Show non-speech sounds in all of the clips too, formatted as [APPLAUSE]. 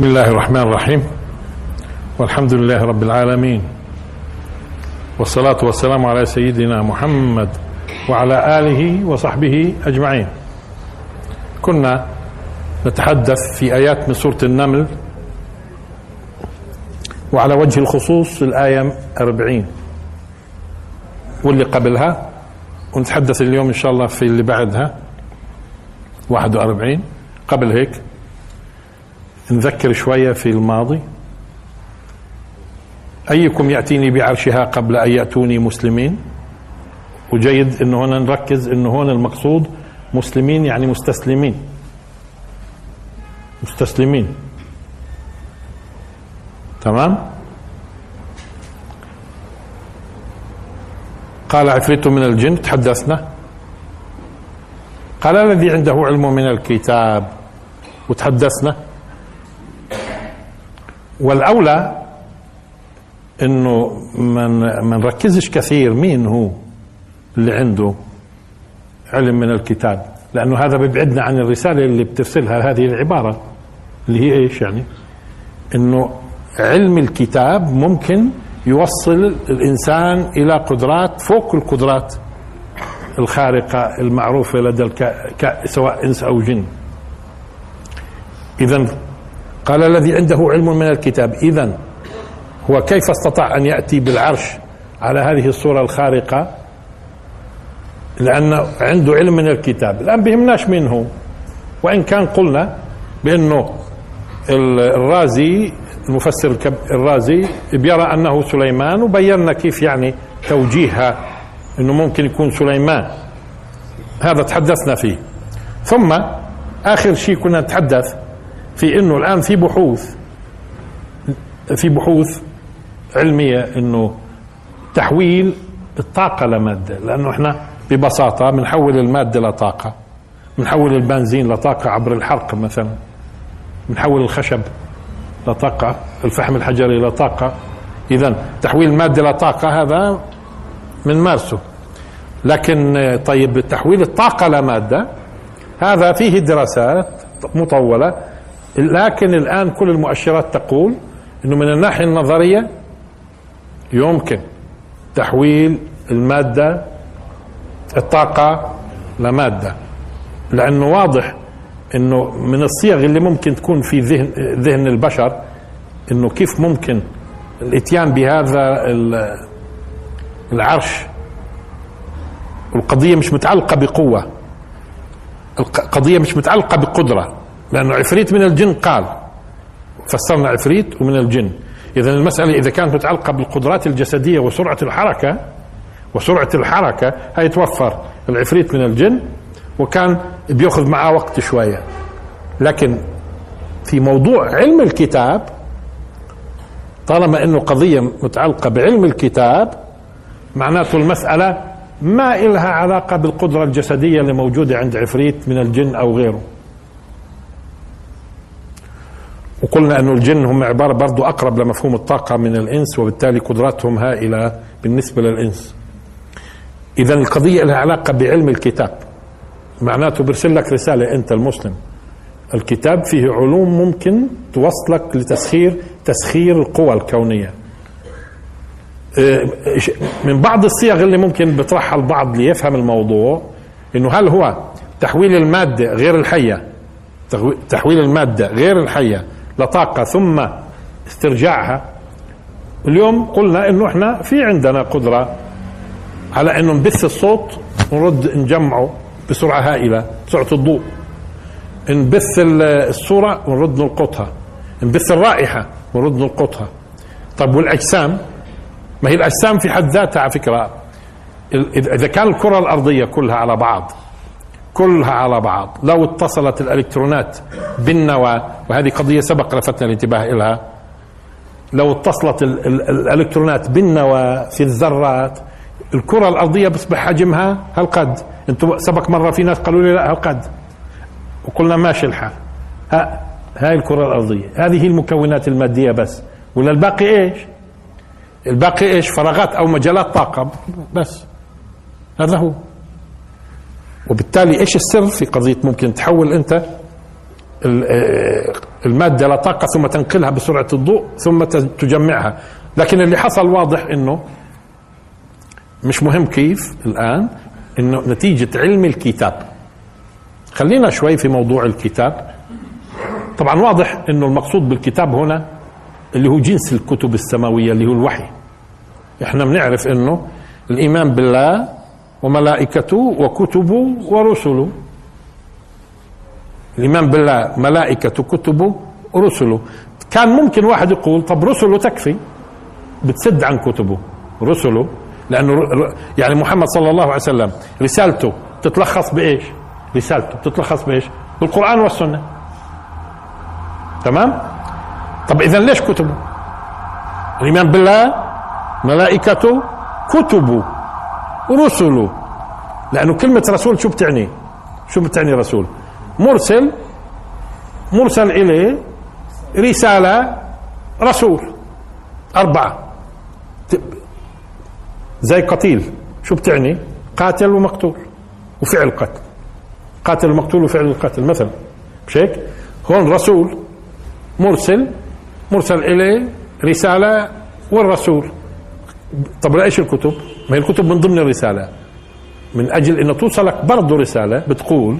بسم الله الرحمن الرحيم والحمد لله رب العالمين والصلاة والسلام على سيدنا محمد وعلى آله وصحبه أجمعين كنا نتحدث في آيات من سورة النمل وعلى وجه الخصوص الآية 40 واللي قبلها ونتحدث اليوم إن شاء الله في اللي بعدها 41 قبل هيك نذكر شوية في الماضي. أيكم يأتيني بعرشها قبل أن يأتوني مسلمين؟ وجيد أنه هنا نركز أنه هون المقصود مسلمين يعني مستسلمين. مستسلمين. تمام؟ قال عفريت من الجن تحدثنا. قال الذي عنده علم من الكتاب وتحدثنا. والأولى إنه ما نركزش كثير مين هو اللي عنده علم من الكتاب لأنه هذا بيبعدنا عن الرسالة اللي بترسلها. هذه العبارة اللي هي إيش يعني؟ إنه علم الكتاب ممكن يوصل الإنسان إلى قدرات فوق القدرات الخارقة المعروفة لدى الك... سواء إنس أو جن. اذا قال الذي عنده علم من الكتاب. اذا هو كيف استطاع أن يأتي بالعرش على هذه الصورة الخارقة؟ لأنه عنده علم من الكتاب. الآن بهمناش مين هو وإن كان قلنا بأنه الرازي المفسر الرازي بيرى أنه سليمان وبينا كيف يعني توجيهها إنه ممكن يكون سليمان. هذا تحدثنا فيه. ثم آخر شيء كنا نتحدث في إنه الآن في بحوث في بحوث علمية إنه تحويل الطاقة لمادة لأنه إحنا ببساطة بنحول المادة لطاقة بنحول البنزين لطاقة عبر الحرق مثلا بنحول الخشب لطاقة الفحم الحجري لطاقة. اذا تحويل الماده لطاقة هذا من مارسه لكن طيب تحويل الطاقة لمادة هذا فيه دراسات مطولة لكن الآن كل المؤشرات تقول إنه من الناحية النظرية يمكن تحويل المادة الطاقة لمادة. لأنه واضح إنه من الصيغ اللي ممكن تكون في ذهن ذهن البشر إنه كيف ممكن الإتيان بهذا العرش القضية مش متعلقة بقوة القضية مش متعلقة بقدرة. لأنه عفريت من الجن قال. فسرنا عفريت ومن الجن. اذا المسألة إذا كانت متعلقة بالقدرات الجسدية وسرعة الحركة وسرعة الحركة هي توفر العفريت من الجن وكان بيأخذ معاه وقت شوية. لكن في موضوع علم الكتاب طالما إنه قضية متعلقة بعلم الكتاب معناته المسألة ما إلها علاقة بالقدرة الجسدية اللي موجودة عند عفريت من الجن أو غيره. وقلنا أن الجن هم عبارة برضو أقرب لمفهوم الطاقة من الإنس وبالتالي قدراتهم هائلة بالنسبة للإنس. إذا القضية لها علاقة بعلم الكتاب. معناته برسل لك رسالة أنت المسلم. الكتاب فيه علوم ممكن توصلك لتسخير تسخير القوى الكونية. من بعض الصيغ اللي ممكن بيطرحها البعض ليفهم الموضوع إنه هل هو تحويل المادة غير الحية؟ تحويل المادة غير الحية. لطاقة ثم استرجاعها. اليوم قلنا إنه إحنا في عندنا قدرة على إنه نبث الصوت ونرد نجمعه بسرعة هائلة بسرعة الضوء. نبث الصورة ونرد نلقطها نبث الرائحة ونرد نلقطها طب والأجسام؟ ما هي الأجسام في حد ذاتها على فكرة. إذا كان الكرة الأرضية كلها على بعض كلها على بعض. لو اتصلت الإلكترونات بالنواة وهذه قضية سبق لفتنا الانتباه إلها لو اتصلت ال ال الإلكترونات بالنواة في الذرات الكرة الأرضية بيصبح حجمها هالقد أنتم سبق مرة في ناس قالوا لي لا هالقد وقلنا ماشي الحال. ها هاي الكرة الأرضية. هذه المكونات المادية بس. ولا الباقي إيش؟ الباقي إيش؟ فراغات أو مجالات طاقة. بس. هذا هو. وبالتالي إيش السر في قضية ممكن تحول أنت المادة لا طاقة ثم تنقلها بسرعة الضوء ثم تجمعها. لكن اللي حصل واضح إنه مش مهم كيف الآن إنه نتيجة علم الكتاب. خلينا شوي في موضوع الكتاب. طبعا واضح إنه المقصود بالكتاب هنا اللي هو جنس الكتب السماوية اللي هو الوحي. إحنا بنعرف إنه الإيمان بالله وملائكته وكتبه ورسله الإيمان بالله ملائكته كتبه ورسله كان ممكن واحد يقول طب رسله تكفي بتسد عن كتبه رسله لأنه يعني محمد صلى الله عليه وسلم رسالته تتلخص بإيش؟ رسالته تتلخص بإيش؟ بالقرآن والسنة تمام؟ طب اذا ليش كتبه؟ الإيمان بالله ملائكته كتبه ورسله لأنه كلمة رسول شو بتعني؟ شو بتعني رسول؟ مرسل مرسل اليه رسالة رسول أربعة زي قتيل شو بتعني؟ قاتل ومقتول وفعل قتل قاتل ومقتول وفعل القتل مثلا مش هيك؟ هون رسول مرسل مرسل إليه رسالة والرسول طب لإيش الكتب؟ ما هي الكتب من ضمن الرسالة. من أجل أن توصلك برضه رسالة بتقول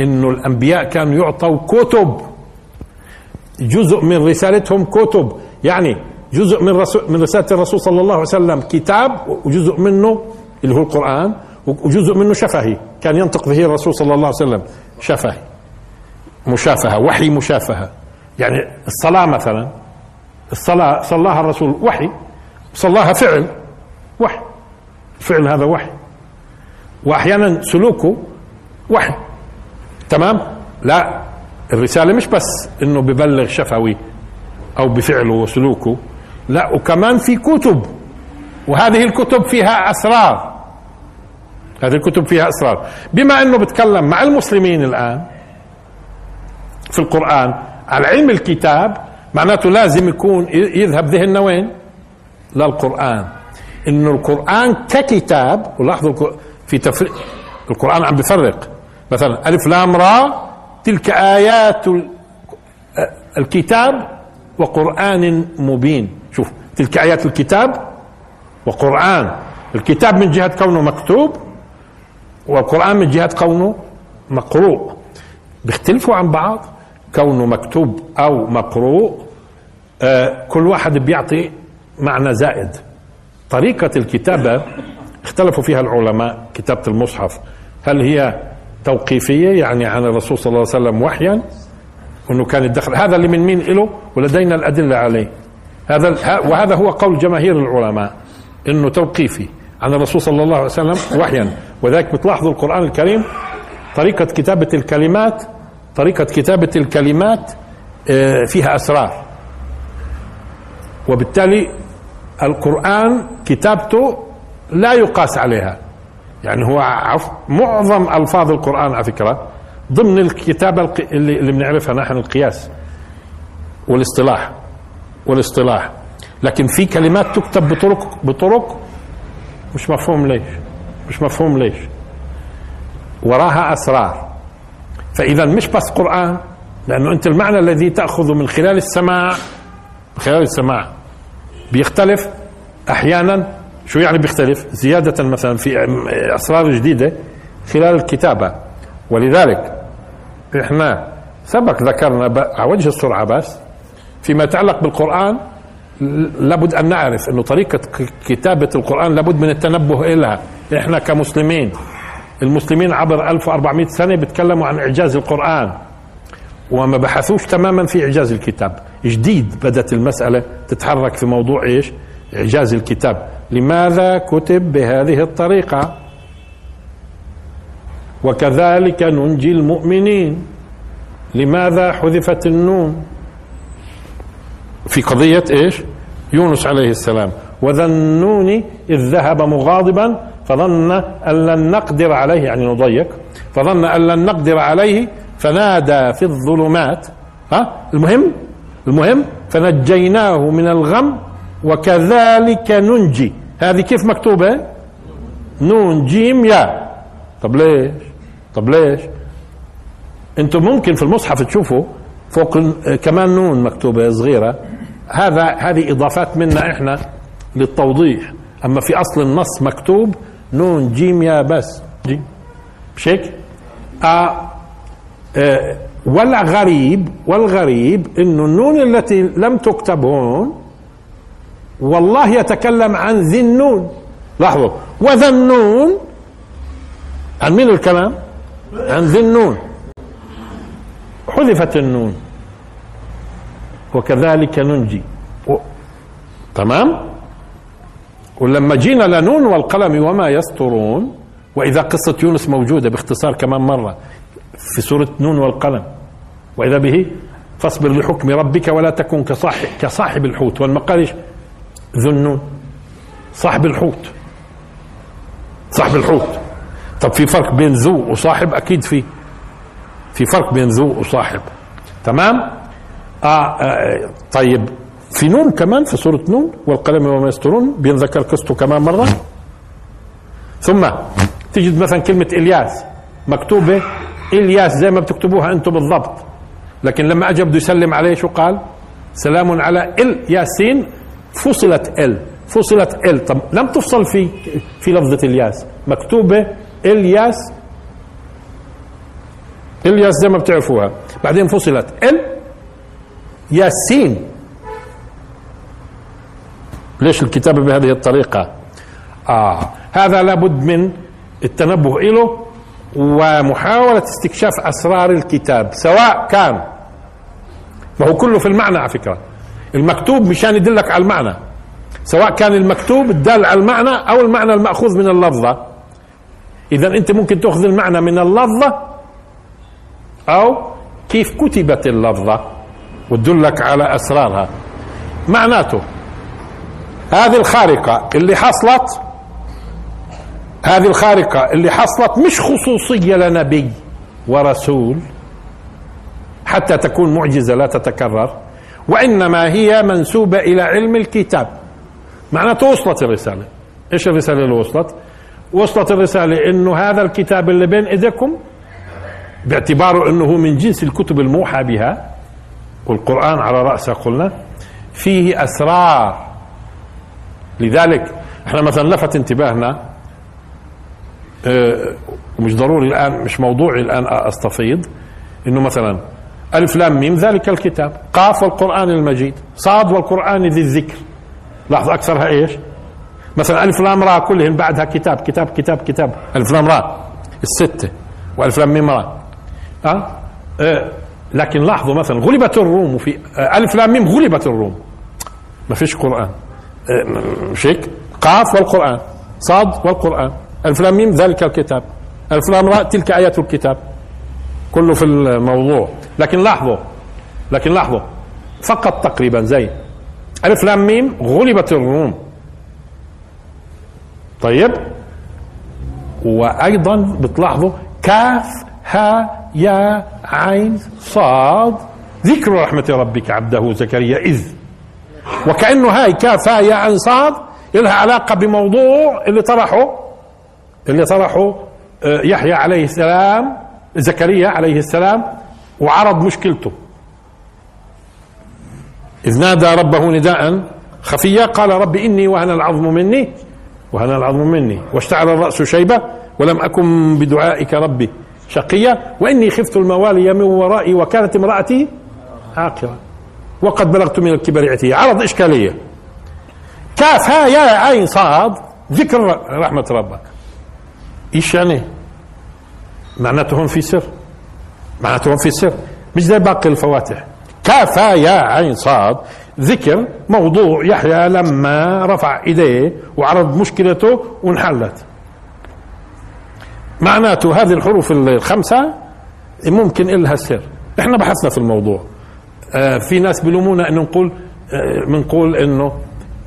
أنه الأنبياء كانوا يعطوا كتب. جزء من رسالتهم كتب. يعني جزء من من رسالة الرسول صلى الله عليه وسلم كتاب وجزء منه اللي هو القرآن وجزء منه شفهي. كان ينطق به الرسول صلى الله عليه وسلم. شفهي. مشافهة. وحي مشافهة. يعني الصلاة مثلا. الصلاة صلاها الرسول وحي. صلاها فعل وحي. الفعل هذا وحي. وأحيانا سلوكه وحي. تمام؟ لا الرسالة مش بس إنه ببلغ شفوي أو بفعله وسلوكه لا وكمان في كتب. وهذه الكتب فيها أسرار. هذه الكتب فيها أسرار. بما إنه بتكلم مع المسلمين الآن في القرآن على علم الكتاب معناته لازم يكون يذهب ذهننا وين؟ للقران إنه القرآن ككتاب ولاحظوا في تفريق القرآن عم بفرق. مثلا ألف لام را تلك آيات الكتاب وقرآن مبين. شوف تلك آيات الكتاب وقرآن. الكتاب من جهة كونه مكتوب والقرآن من جهة كونه مقروء. بيختلفوا عن بعض. كونه مكتوب أو مقروء آه كل واحد بيعطي معنى زائد. طريقة الكتابة اختلفوا فيها العلماء كتابة المصحف. هل هي توقيفية؟ يعني عن الرسول صلى الله عليه وسلم وحيا؟ إنه كان يدخل هذا اللي من مين له ولدينا الأدلة عليه. هذا وهذا هو قول جماهير العلماء إنه توقيفي. عن الرسول صلى الله عليه وسلم وحيا. وذلك بتلاحظوا القرآن الكريم. طريقة كتابة الكلمات طريقة كتابة الكلمات آه، فيها أسرار. وبالتالي القرآن كتابته لا يقاس عليها. يعني هو معظم ألفاظ القرآن على فكرة ضمن الكتابة اللي, بنعرفها نحن القياس والاصطلاح والاصطلاح. لكن في كلمات تكتب بطرق بطرق مش مفهوم ليش مش مفهوم ليش. وراها أسرار. فإذا مش بس قرآن لأنه أنت المعنى الذي تأخذه من خلال السماع من خلال السماع. بيختلف أحيانا شو يعني بيختلف؟ زيادة مثلا في أسرار جديدة خلال الكتابة. ولذلك إحنا سبق ذكرنا على وجه السرعة بس فيما يتعلق بالقرآن لابد أن نعرف أنه طريقة كتابة القرآن لابد من التنبه إليها. إحنا كمسلمين المسلمين عبر 1400 سنة بيتكلموا عن إعجاز القرآن. وما بحثوش تماما في إعجاز الكتاب. جديد بدأت المسألة تتحرك في موضوع إيش؟ إعجاز الكتاب. لماذا كتب بهذه الطريقة؟ وكذلك ننجي المؤمنين. لماذا حذفت النون؟ في قضية إيش؟ يونس عليه السلام. وذا النون إذ ذهب مغاضبا فظن أن لن نقدر عليه يعني نضيق فظن أن لن نقدر عليه فنادى في الظلمات. ها؟ المهم؟ المهم فنجيناه من الغم وكذلك ننجي. هذه كيف مكتوبة؟ نون جيم يا. طب ليش؟ طب ليش؟ أنتم ممكن في المصحف تشوفوا فوق كمان نون مكتوبة صغيرة. هذا هذه إضافات منا إحنا للتوضيح. أما في أصل النص مكتوب نون جيم يا بس. جيم مش هيك؟ آه والغريب والغريب إنه النون التي لم تكتب هون والله يتكلم عن ذي النون. لاحظوا. وذا النون عن مين الكلام؟ عن ذي النون. حذفت النون. وكذلك ننجي. و... تمام؟ ولما جينا لنون والقلم وما يسطرون وإذا قصة يونس موجودة باختصار كمان مرة في سورة نون والقلم. وإذا به فاصبر لحكم ربك ولا تكن كصاحب كصاحب الحوت. والمقال ذو النون. صاحب الحوت. صاحب الحوت. طب في فرق بين ذو وصاحب؟ أكيد في في فرق بين ذو وصاحب. تمام؟ آه, آه طيب. في نون كمان في سورة نون والقلم وما يسترون بينذكر قصته كمان مرة. ثم تجد مثلا كلمة إلياس مكتوبة إلياس زي ما بتكتبوها أنتم بالضبط. لكن لما أجى بده يسلم عليه شو قال؟ سلام على إل ياسين. فصلت إل. فصلت إل. طب لم تفصل في في لفظة إلياس. مكتوبة إلياس. إلياس زي ما بتعرفوها. بعدين فصلت إل ياسين. ليش الكتابة بهذه الطريقة؟ آه. هذا لابد من التنبه له ومحاولة استكشاف أسرار الكتاب سواء كان ما هو كله في المعنى على فكرة. المكتوب مشان يدلك على المعنى. سواء كان المكتوب الدال على المعنى أو المعنى المأخوذ من اللفظة. إذا أنت ممكن تأخذ المعنى من اللفظة أو كيف كتبت اللفظة وتدلك على أسرارها. معناته هذه الخارقة اللي حصلت هذه الخارقة اللي حصلت مش خصوصية لنبي ورسول حتى تكون معجزة لا تتكرر وإنما هي منسوبة إلى علم الكتاب. معناته وصلت الرسالة. إيش الرسالة اللي وصلت؟ وصلت الرسالة إنه هذا الكتاب اللي بين إيديكم باعتباره أنه من جنس الكتب الموحى بها. والقرآن على رأسه قلنا فيه أسرار. لذلك إحنا مثلا لفت انتباهنا آه مش ضروري الآن مش موضوعي الآن أستفيض. إنه مثلا ألف لام ميم ذلك الكتاب. قاف والقرآن المجيد. صاد والقرآن ذي الذكر. لاحظ أكثرها إيش؟ مثلا ألف لام را كلهن بعدها كتاب كتاب كتاب كتاب. ألف لام را الستة. وألف لام ميم را أه؟ أه لكن لاحظوا مثلا غلبت الروم في أه ألف لام ميم غلبت الروم. ما فيش قرآن. مش هيك؟ قاف والقرآن. صاد والقرآن. ألف لام ميم ذلك الكتاب. ألف لام راء تلك آيات الكتاب. كله في الموضوع. لكن لاحظوا لكن لاحظوا فقط تقريبا زي ألف لام ميم غلبت الروم. طيب. وأيضا بتلاحظوا كاف ها يا عين صاد. ذكر رحمة ربك عبده زكريا إذ. وكأنه هاي كاف هاي يا عين صاد لها علاقة بموضوع اللي طرحه اللي طرحه يحيى عليه السلام زكريا عليه السلام وعرض مشكلته. إذ نادى ربه نداء خفيا قال رب إني وهن العظم مني وهن العظم مني واشتعل الرأس شيبة ولم أكن بدعائك ربي شقيا وإني خفت الموالي من ورائي وكانت امرأتي عاقرة. وقد بلغت من الكبر عتيا عرض إشكالية. كاف ها يا عين صاد ذكر رحمة ربك. إيش يعني معناته هون في سر. معناته هون في سر. مش زي باقي الفواتح. ها يا عين صاد. ذكر موضوع يحيى لما رفع إيديه وعرض مشكلته وانحلت. معناته هذه الحروف الخمسة ممكن إلها سر. إحنا بحثنا في الموضوع. آه في ناس بيلومونا إنه نقول آه بنقول إنه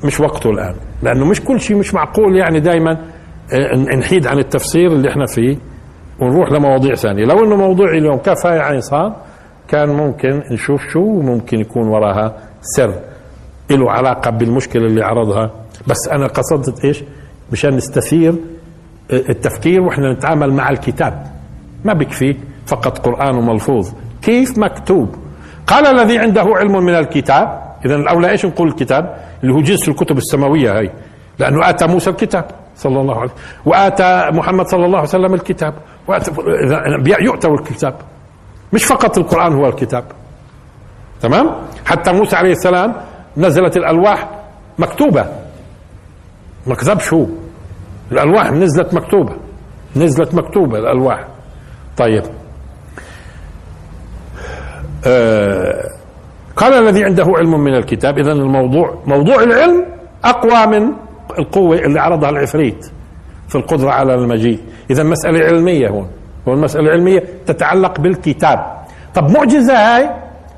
مش وقته الآن. لأنه مش كل شيء مش معقول يعني دائما نحيد عن التفسير اللي إحنا فيه ونروح لمواضيع ثانية. لو إنه موضوعي اليوم كفاية عين صاد كان ممكن نشوف شو ممكن يكون وراها سر له علاقة بالمشكلة اللي عرضها. بس أنا قصدت إيش؟ مشان نستثير التفكير وإحنا نتعامل مع الكتاب. ما بكفي فقط قرآن وملفوظ. كيف مكتوب؟ قال الذي عنده علم من الكتاب. اذا الأولى إيش نقول الكتاب؟ اللي هو جنس الكتب السماوية هي لأنه آتى موسى الكتاب. صلى الله عليه وآتى محمد صلى الله عليه وسلم الكتاب. يؤتوا الكتاب. مش فقط القرآن هو الكتاب. تمام؟ حتى موسى عليه السلام نزلت الألواح مكتوبة. ما كذبش هو. الألواح نزلت مكتوبة. نزلت مكتوبة الألواح. طيب. آه قال الذي عنده علم من الكتاب اذا الموضوع موضوع العلم أقوى من القوة اللي عرضها العفريت في القدرة على المجيء إذا مسألة علمية هون. والمساله العلميه تتعلق بالكتاب. طب معجزة هاي؟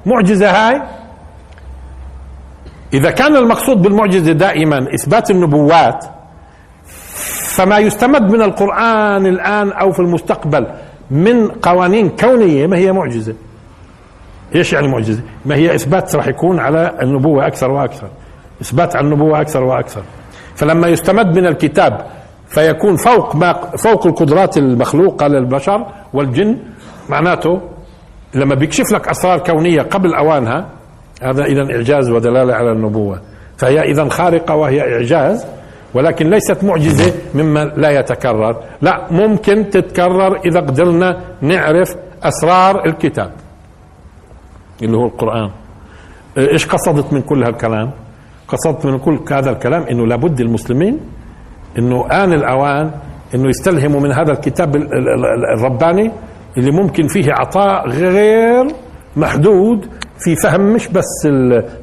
معجزة هاي؟ إذا كان المقصود بالمعجزة دائما إثبات النبوات فما يستمد من القرآن الآن أو في المستقبل من قوانين كونية ما هي معجزة. إيش يعني معجزة؟ ما هي إثبات راح يكون على النبوة أكثر وأكثر. إثبات على النبوة أكثر وأكثر. فلما يستمد من الكتاب فيكون فوق ما فوق القدرات المخلوقة للبشر والجن معناته لما بيكشف لك أسرار كونية قبل أوانها هذا اذا إعجاز ودلالة على النبوة. فهي اذا خارقة وهي إعجاز ولكن ليست معجزة مما لا يتكرر. لا ممكن تتكرر إذا قدرنا نعرف أسرار الكتاب اللي هو القرآن. إيش قصدت من كل هالكلام؟ قصدت من كل هذا الكلام إنه لابد المسلمين إنه آن الأوان إنه يستلهموا من هذا الكتاب الرباني اللي ممكن فيه عطاء غير محدود في فهم مش بس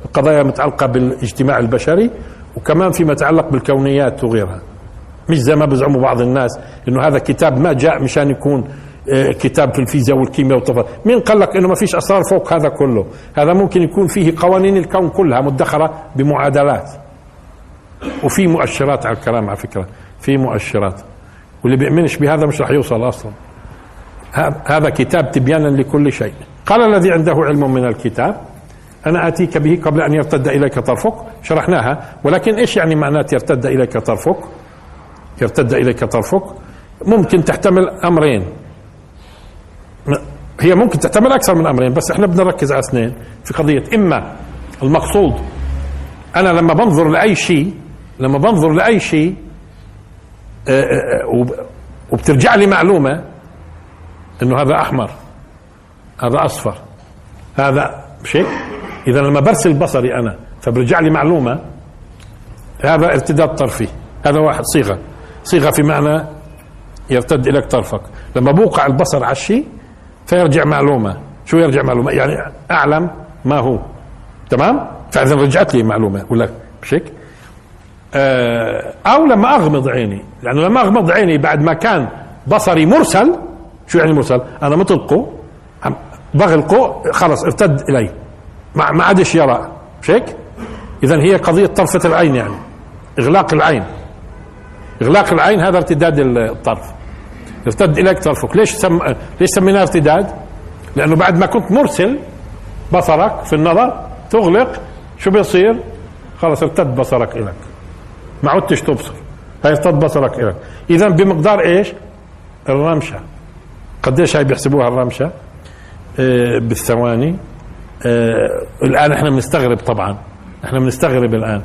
القضايا المتعلقة بالاجتماع البشري وكمان فيما يتعلق بالكونيات وغيرها. مش زي ما بزعموا بعض الناس إنه هذا كتاب ما جاء مشان يكون كتاب في الفيزياء والكيمياء والطفل مين قال لك إنه ما فيش أسرار فوق هذا كله؟ هذا ممكن يكون فيه قوانين الكون كلها مدخرة بمعادلات. وفي مؤشرات على الكلام على فكرة. في مؤشرات. واللي بيؤمنش بهذا مش راح يوصل أصلا. هذا كتاب تبيانا لكل شيء. قال الذي عنده علم من الكتاب أنا آتيك به قبل أن يرتد إليك طرفك. شرحناها. ولكن إيش يعني معنات يرتد إليك طرفك؟ يرتد إليك طرفك؟ ممكن تحتمل أمرين. هي ممكن تحتمل أكثر من أمرين بس إحنا بدنا نركز على اثنين في قضية إما المقصود أنا لما بنظر لأي شيء لما بنظر لأي شيء آه، آه، وبترجع لي معلومة إنه هذا أحمر هذا أصفر هذا مش هيك؟ إذا لما برسل بصري أنا فبرجع لي معلومة هذا ارتداد طرفي هذا واحد صيغة صيغة في معنى يرتد إليك طرفك لما بوقع البصر على الشيء فيرجع معلومة. شو يرجع معلومة؟ يعني أعلم ما هو. تمام؟ فإذا رجعت لي معلومة. ولا مش هيك آه، أو لما أغمض عيني. لأنه لما أغمض عيني بعد ما كان بصري مرسل شو يعني مرسل؟ أنا مطلقه بغلقه خلص ارتد إلي. ما ما عادش يرى. مش هيك اذا هي قضية طرفة العين يعني. إغلاق العين. إغلاق العين هذا ارتداد الطرف. ارتد إليك طرفك. ليش سم... ليش سميناه ارتداد؟ لأنه بعد ما كنت مرسل بصرك في النظر تغلق شو بيصير؟ خلص ارتد بصرك الك ما عدتش تبصر. هيرتد بصرك الك اذا بمقدار إيش؟ الرمشة. قديش هاي بيحسبوها الرمشة؟ آه بالثواني. آه الآن إحنا بنستغرب طبعا. إحنا بنستغرب الآن.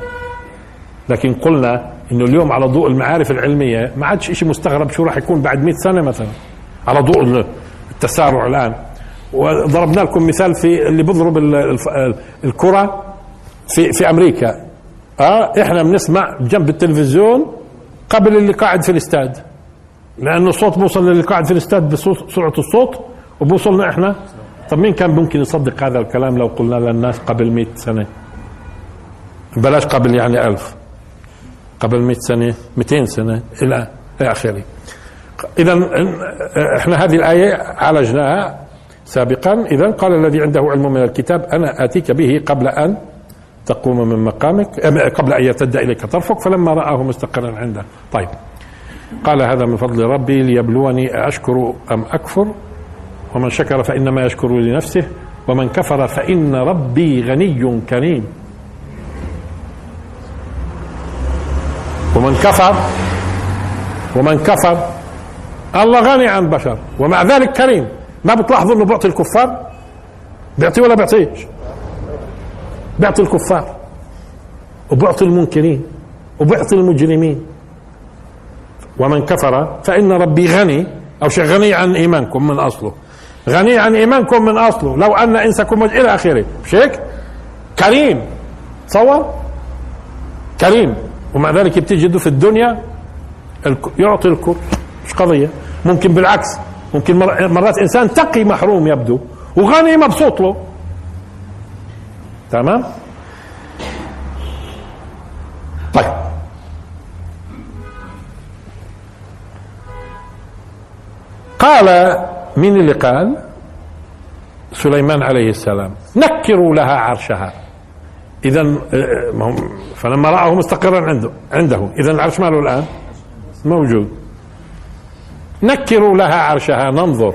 لكن قلنا إنه اليوم على ضوء المعارف العلمية ما عادش شيء مستغرب شو راح يكون بعد 100 سنة مثلا على ضوء التسارع الآن. وضربنا لكم مثال في اللي بيضرب الكرة في في أمريكا. آه إحنا بنسمع جنب التلفزيون قبل اللي قاعد في الاستاد. لأنه الصوت بوصل للي قاعد في الاستاد بسرعة الصوت وبوصلنا إحنا. طب مين كان ممكن يصدق هذا الكلام لو قلنا للناس قبل 100 سنة؟ بلاش قبل يعني ألف. قبل 100 سنة 200 سنة إلى آخره. إذا إحنا هذه الآية عالجناها سابقا. إذا قال الذي عنده علم من الكتاب أنا آتيك به قبل أن تقوم من مقامك قبل أن يرتد إليك طرفك فلما رآه مستقرا عنده. طيب. قال هذا من فضل ربي ليبلوني أشكر أم أكفر؟ ومن شكر فإنما يشكر لنفسه ومن كفر فإن ربي غني كريم. ومن كفر ومن كفر الله غني عن بشر ومع ذلك كريم. ما بتلاحظوا إنه بيعطي الكفار؟ بيعطي ولا بيعطيش؟ بيعطي الكفار وبيعطي المنكرين وبيعطي المجرمين. ومن كفر فإن ربي غني أو شيء غني عن إيمانكم من أصله. غني عن إيمانكم من أصله. لو أن إنسكم إلى آخره. مش هيك كريم. تصور؟ كريم. ومع ذلك بتجده في الدنيا يعطي الكل. مش قضية. ممكن بالعكس. ممكن مرات إنسان تقي محروم يبدو وغني مبسوط له. تمام؟ طيب. قال مين اللي قال سليمان عليه السلام نكروا لها عرشها. اذا آه، فلما رآه مستقرا عنده عنده اذا العرش ماله الآن؟ موجود. نكروا لها عرشها ننظر.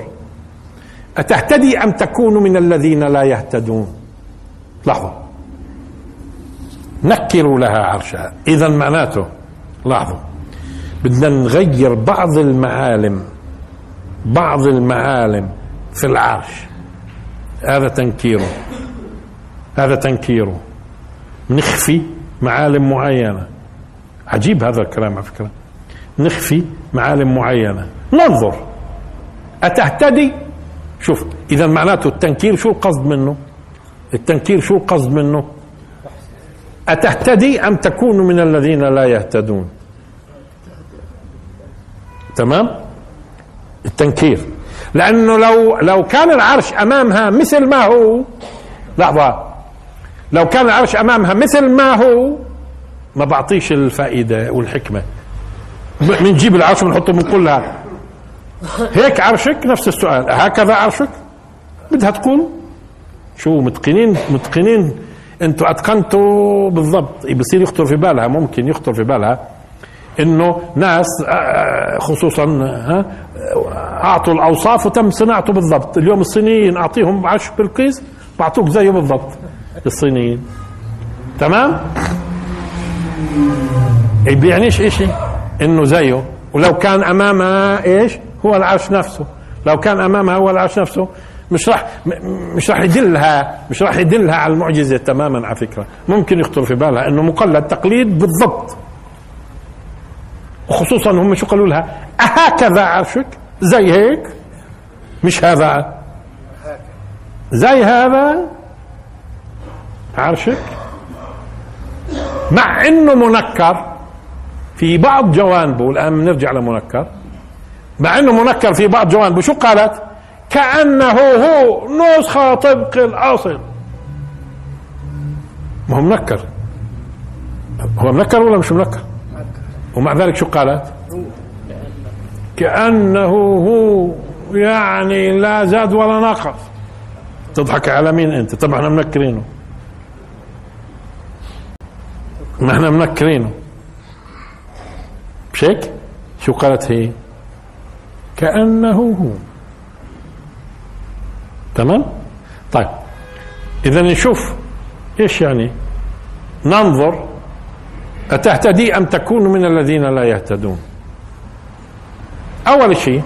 أتهتدي أم تكون من الذين لا يهتدون؟ لحظة. نكروا لها عرشها. إذا معناته لاحظوا. بدنا نغير بعض المعالم بعض المعالم في العرش. هذا تنكيره. هذا تنكيره. نخفي معالم معينة. عجيب هذا الكلام على فكرة. نخفي معالم معينة. ننظر. أتهتدي؟ شوف إذا معناته التنكير شو القصد منه؟ التنكير شو القصد منه؟ أتهتدي أم تكون من الذين لا يهتدون؟ تمام؟ التنكير. لأنه لو لو كان العرش أمامها مثل ما هو لحظة لو كان العرش أمامها مثل ما هو ما بعطيش الفائدة والحكمة. بنجيب العرش ونحطه من كلها هيك عرشك؟ نفس السؤال. هكذا عرشك؟ بدها تقول شو متقنين؟ متقنين. أنتوا أتقنتوا بالضبط. بصير يخطر في بالها. ممكن يخطر في بالها إنه ناس آه، آه، خصوصا ها أعطوا الأوصاف وتم صناعته بالضبط. اليوم الصينيين أعطيهم عش بالكيس بعطوك زيه بالضبط. الصينيين. تمام؟ بيعنيش اشي إنه زيه. ولو كان امامها إيش؟ هو العرش نفسه. لو كان امامها هو العرش نفسه. مش راح مش راح يدلها مش راح يدلها على المعجزة تماما على فكرة. ممكن يخطر في بالها إنه مقلد تقليد بالضبط. وخصوصا هم شو قالوا لها؟ أهكذا عرشك؟ زي هيك؟ مش هذا. زي هذا؟ عرشك؟ مع إنه منكر في بعض جوانبه الان بنرجع لمنكر. مع إنه منكر في بعض جوانبه شو قالت؟ كأنه هو نسخه طبق الاصل ما هو منكر. هو منكر ولا مش منكر؟ ومع ذلك شو قالت؟ كأنه هو يعني لا زاد ولا نقص تضحك على مين أنت؟ طب إحنا منكرينه. إحنا منكرينه. مش هيك شو قالت هي؟ كأنه هو. تمام؟ طيب إذا نشوف إيش يعني؟ ننظر أتهتدي أم تكون من الذين لا يهتدون؟ أول شيء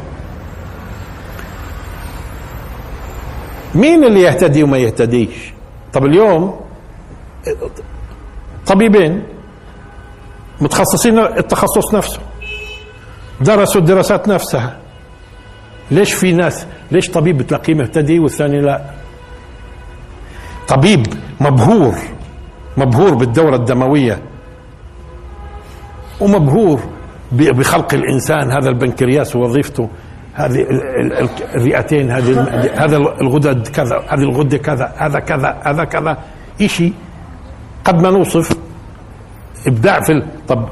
مين اللي يهتدي وما يهتديش؟ طب اليوم طبيبين متخصصين التخصص نفسه درسوا الدراسات نفسها. ليش في ناس ليش طبيب بتلاقيه مهتدي والثاني لا؟ طبيب مبهور مبهور بالدورة الدموية ومبهور بخلق الإنسان هذا البنكرياس ووظيفته هذه الرئتين هذه هذا الغدد كذا هذه الغدة كذا هذا كذا هذا كذا شيء قد ما نوصف إبداع في طب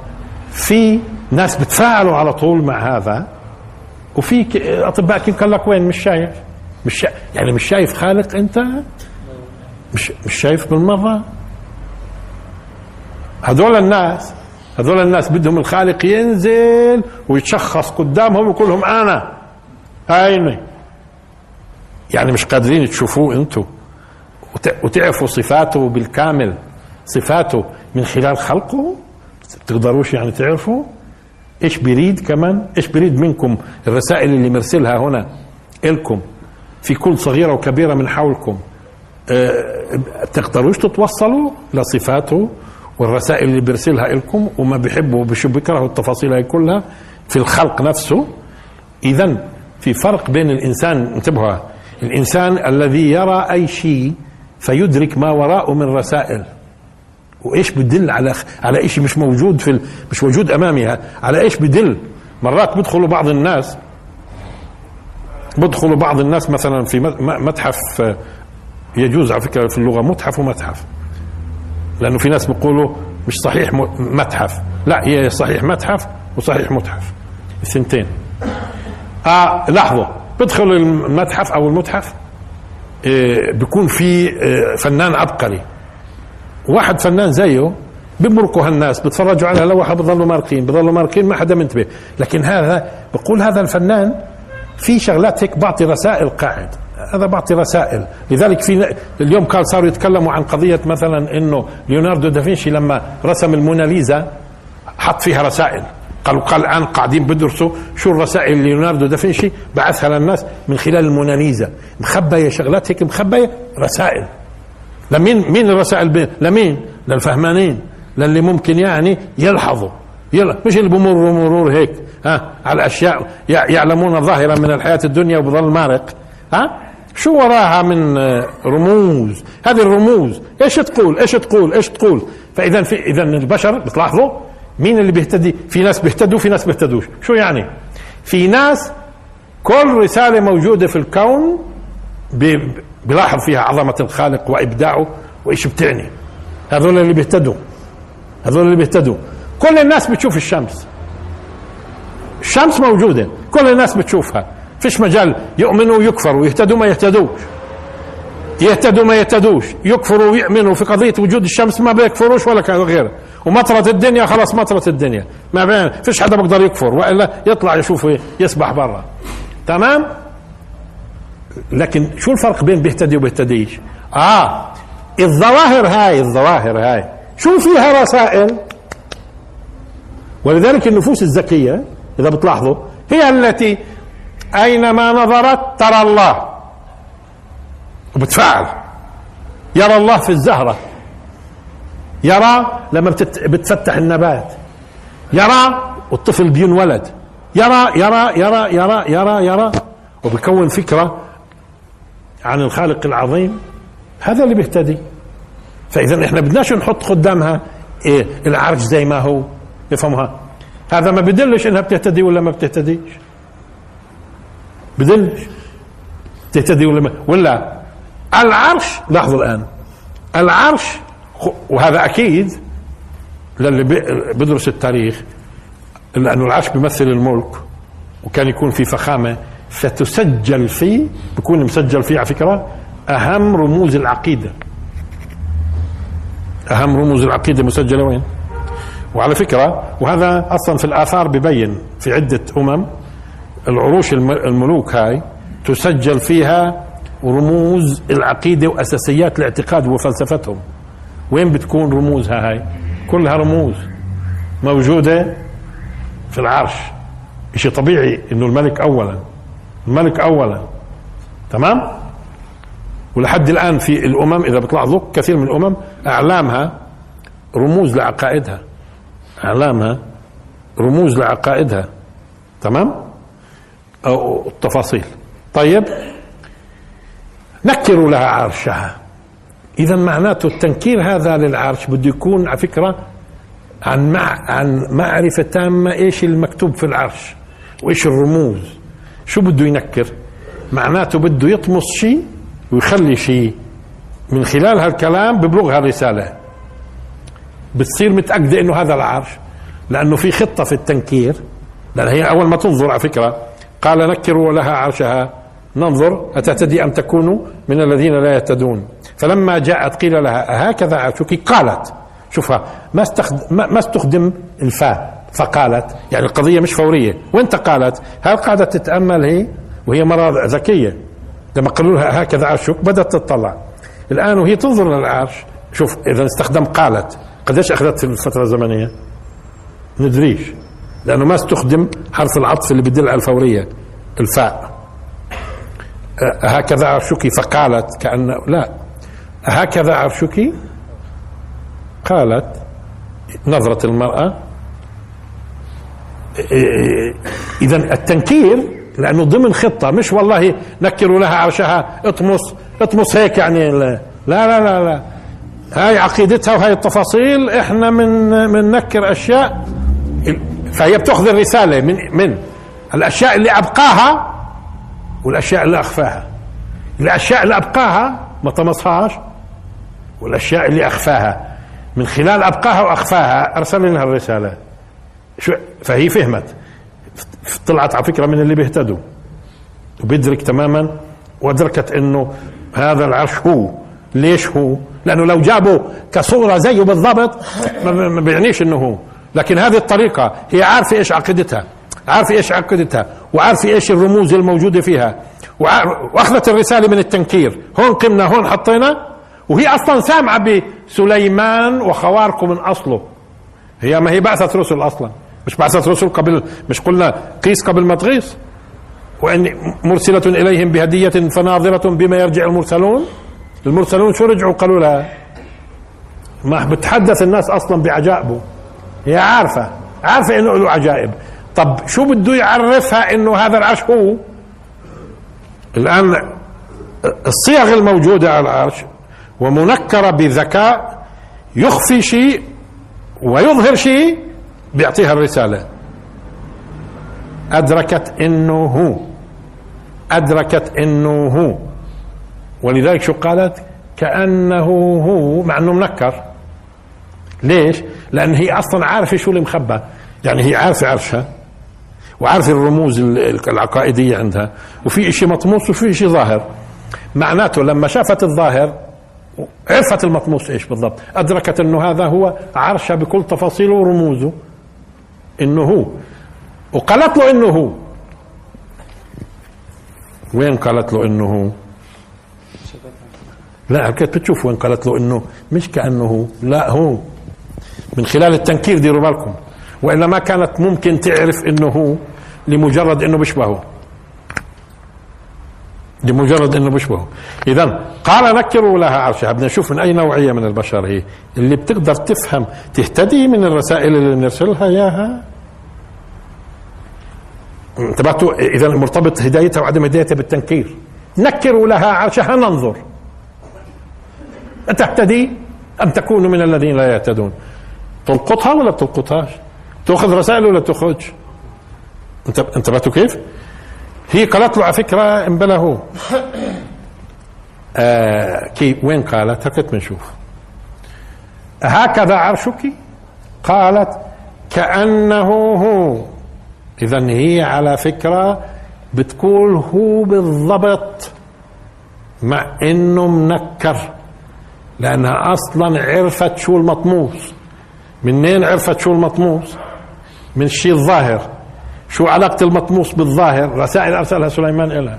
في ناس بتفاعلوا على طول مع هذا وفي أطباء كيف قال لك وين؟ مش شايف. مش شايف يعني مش شايف خالق أنت؟ مش مش شايف بالمرة هذول الناس هذول الناس بدهم الخالق ينزل ويتشخص قدامهم ويقول لهم أنا. هايني. يعني مش قادرين تشوفوه أنتم وتعرفوا صفاته بالكامل. صفاته من خلال خلقه تقدروش يعني تعرفوا؟ إيش بيريد كمان؟ إيش بيريد منكم؟ الرسائل اللي مرسلها هنا إلكم في كل صغيرة وكبيرة من حولكم. آه، تقدروش تتوصلوا لصفاته والرسائل اللي بيرسلها لكم وما بيحبوا وبشو بيكرهوا التفاصيل هاي كلها في الخلق نفسه. اذا في فرق بين الإنسان انتبهوا الإنسان الذي يرى أي شيء فيدرك ما وراءه من رسائل. وإيش بدل على على شيء مش موجود في مش موجود أمامها؟ على إيش بدل؟ مرات بيدخلوا بعض الناس بدخلوا بعض الناس مثلا في متحف يجوز على فكرة في اللغة متحف ومتحف. لأنه في ناس بيقولوا مش صحيح متحف. لا هي صحيح متحف وصحيح متحف. الثنتين. آه لحظة. بدخل المتحف أو المتحف آه بيكون في آه فنان عبقري. واحد فنان زيه بمرقوا هالناس بتفرجوا على لوحة بضلوا مارقين بضلوا مارقين ما حدا منتبه. لكن هذا بقول هذا الفنان في شغلات هيك بعطي رسائل قاعد. هذا بعطي رسائل. لذلك في اليوم كان صاروا يتكلموا عن قضية مثلا إنه ليوناردو دافنشي لما رسم الموناليزا حط فيها رسائل. قالوا قال الآن قاعدين بدرسوا شو الرسائل اللي ليوناردو دافنشي بعثها للناس من خلال الموناليزا. مخبية شغلات هيك مخبية رسائل. لمين مين الرسائل لمين؟ للفهمانين. للي ممكن يعني يلحظوا. يلا مش اللي بمروا مرور هيك ها؟ على أشياء يعلمون ظاهرا من الحياة الدنيا وبظل مارق. ها؟ شو وراها من رموز؟ هذه الرموز. إيش تقول؟ إيش تقول؟ إيش تقول؟ فإذا في إذا البشر بتلاحظوا؟ مين اللي بيهتدي؟ في ناس بيهتدوا في ناس بيهتدوش. شو يعني؟ في ناس كل رسالة موجودة في الكون بيلاحظ فيها عظمة الخالق وإبداعه وإيش بتعني هذول اللي بيهتدوا. هذول اللي بيهتدوا. كل الناس بتشوف الشمس. الشمس موجودة. كل الناس بتشوفها. فيش مجال يؤمنوا ويكفروا. يهتدوا ما يهتدوش. يهتدوا ما يهتدوش. يكفروا ويؤمنوا في قضية وجود الشمس ما بيكفروش ولا غيره ومطرة الدنيا خلاص مطرة الدنيا. ما بين فيش حدا بيقدر يكفر. وإلا يطلع يشوف يسبح برا. تمام؟ لكن شو الفرق بين بيهتدي وبيهتديش؟ آه الظواهر هاي الظواهر هاي. شو فيها رسائل؟ ولذلك النفوس الذكية إذا بتلاحظوا هي التي أينما نظرت ترى الله. وبتفعل. يرى الله في الزهرة. يرى لما بتفتح النبات. يرى والطفل بينولد. يرى يرى يرى يرى يرى يرى. وبكون فكرة عن الخالق العظيم هذا اللي بيهتدي. فإذا إحنا بدناش نحط قدامها إيه العرش زي ما هو يفهمها هذا ما بدلش إنها بتهتدي ولا ما بتهتديش. بدلش. تهتدي ولا ما؟ ولا العرش لاحظوا الآن العرش وهذا أكيد للي بيدرس التاريخ لأنه العرش بيمثل الملك وكان يكون في فخامة. فتسجل فيه بيكون مسجل فيه على فكرة أهم رموز العقيدة. أهم رموز العقيدة مسجلة وين؟ وعلى فكرة وهذا أصلا في الآثار ببين في عدة أمم العروش الملوك هاي تسجل فيها رموز العقيدة وأساسيات الاعتقاد وفلسفتهم. وين بتكون رموزها هاي؟ كلها رموز موجودة في العرش. شيء طبيعي إنه الملك اولا الملك اولا. تمام؟ ولحد الآن في الأمم إذا بتلاحظوا كثير من الأمم إعلامها رموز لعقائدها. إعلامها رموز لعقائدها. تمام؟ أو التفاصيل. طيب نكروا لها عرشها. إذا معناته التنكير هذا للعرش بده يكون على فكرة عن مع عن معرفة تامة إيش المكتوب في العرش وإيش الرموز. شو بده ينكر؟ معناته بده يطمس شيء ويخلي شيء من خلال هالكلام ببلغها الرساله بتصير متأكدة إنه هذا العرش لأنه في خطة في التنكير. لأن هي أول ما تنظر على فكرة قال نكروا لها عرشها. ننظر أتهتدي أم تكون من الذين لا يهتدون؟ فلما جاءت قيل لها هكذا عرشك؟ قالت شوفها ما استخدم ما استخدم الفاء. فقالت يعني القضية مش فورية. وانت قالت هل قاعدة تتأمل هي؟ وهي مرة ذكية. لما قالوا لها هكذا عرشك بدأت تطلع. الآن وهي تنظر للعرش شوف إذا استخدم قالت. قديش أخذت في الفترة الزمنية؟ ندريش. لأنه ما استخدم حرف العطف اللي بدل على الفورية الفاء. أه، هكذا عرشك؟ فقالت كأنه لا. هكذا عرشك؟ قالت نظرة المرأة إذا التنكير لأنه ضمن خطة مش والله نكروا لها عرشها اطمس اطمس هيك يعني لا لا لا لا. هاي عقيدتها وهاي التفاصيل إحنا من من نكر أشياء فهي بتأخذ الرسالة من من الأشياء اللي أبقاها والأشياء اللي أخفاها. الأشياء اللي أبقاها ما طمسهاش والأشياء اللي أخفاها. من خلال أبقاها وأخفاها ارسل لها الرسالة. شو فهي فهمت. طلعت على فكرة من اللي بيهتدوا. وبيدرك تماما وادركت إنه هذا العرش هو. ليش هو؟ لأنه لو جابوا كصورة زيه بالضبط ما بيعنيش إنه هو. لكن هذه الطريقة هي عارفة إيش عقيدتها. عارفة إيش عقيدتها. وعارفة إيش الرموز الموجودة فيها. وأخذت الرسالة من التنكير. هون قمنا هون حطينا. وهي أصلا سامعة بسليمان وخوارقه من أصله. هي ما هي بعثت رسل أصلا. مش بعثت رسل قبل مش قلنا قيس قبل ما تغيث وإن مرسلة إليهم بهدية فناظرة بما يرجع المرسلون. المرسلون شو رجعوا؟ قالوا لها ما بتحدث الناس أصلا بعجائبه هي عارفة عارفة إنه له عجائب. طب شو بده يعرفها إنه هذا العرش هو؟ الآن الصيغ الموجودة على العرش ومنكرة بذكاء يخفي شيء ويظهر شيء بيعطيها الرسالة. أدركت إنه هو. أدركت إنه هو. ولذلك شو قالت؟ كأنه هو مع إنه منكر. ليش؟ لأن هي أصلا عارفة شو اللي مخبى. يعني هي عارفة عرشها. وعارفة الرموز العقائدية عندها. وفي شيء مطموس وفي شيء ظاهر. معناته لما شافت الظاهر عرفت المطموس إيش بالضبط. أدركت إنه هذا هو عرشها بكل تفاصيله ورموزه. إنه هو وقالت له إنه. هو وين قالت له إنه؟ هو لا كانت بتشوف وين قالت له إنه؟ مش كأنه هو لا هو. من خلال التنكير ديروا بالكم. والا ما كانت ممكن تعرف إنه هو لمجرد إنه بيشبهه لمجرد إنه بيشبهه اذا قال نكروا لها عرشها. بدنا نشوف من أي نوعية من البشر هي. اللي بتقدر تفهم تهتدي من الرسائل اللي بنرسلها إياها. انتبهتوا؟ اذا مرتبط هدايتها وعدم هدايتها بالتنكير. نكروا لها عرشها ننظر. أتهتدي أم تكون من الذين لا يهتدون؟ تلقطها ولا تلقطهاش تأخذ رسائل ولا انت انتبهتوا كيف؟ هي قالت له على فكرة امبلا هو [COUGHS] آه كيف وين قالت؟ هكذا بنشوف هكذا عرشك؟ قالت كأنه هو. إذا هي على فكرة بتقول هو بالضبط مع إنه منكر. لانها أصلا عرفت شو المطموس. منين عرفت شو المطموس؟ من الشيء الظاهر. شو علاقة المطموس بالظاهر؟ رسائل أرسلها سليمان إلها.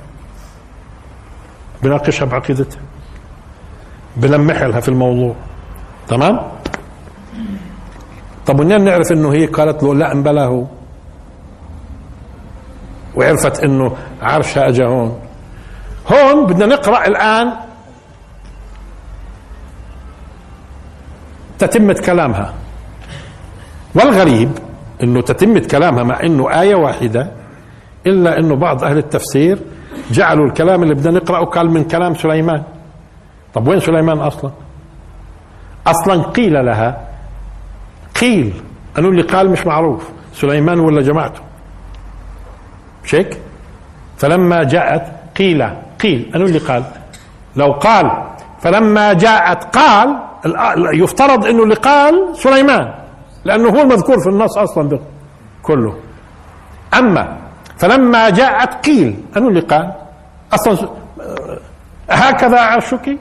بناقشها بعقيدتها. بلمح لها في الموضوع. تمام؟ طب منين نعرف إنه هي قالت له لا هو. وعرفت إنه عرشها أجا هون. هون بدنا نقرأ الآن تتمة كلامها. والغريب إنه تتمة كلامها مع إنه آية واحدة إلا إنه بعض أهل التفسير جعلوا الكلام اللي بدنا نقرأه قال من كلام سليمان. طب وين سليمان أصلا؟ أصلا قيل لها قيل. انه اللي قال مش معروف سليمان ولا جماعته؟ مش هيك فلما جاءت قيل قيل. انه اللي قال. لو قال فلما جاءت قال يفترض إنه اللي قال سليمان. لأنه هو المذكور في النص أصلا كله. أما فلما جاءت قيل انه اللي قال؟ أصلا هكذا عرشك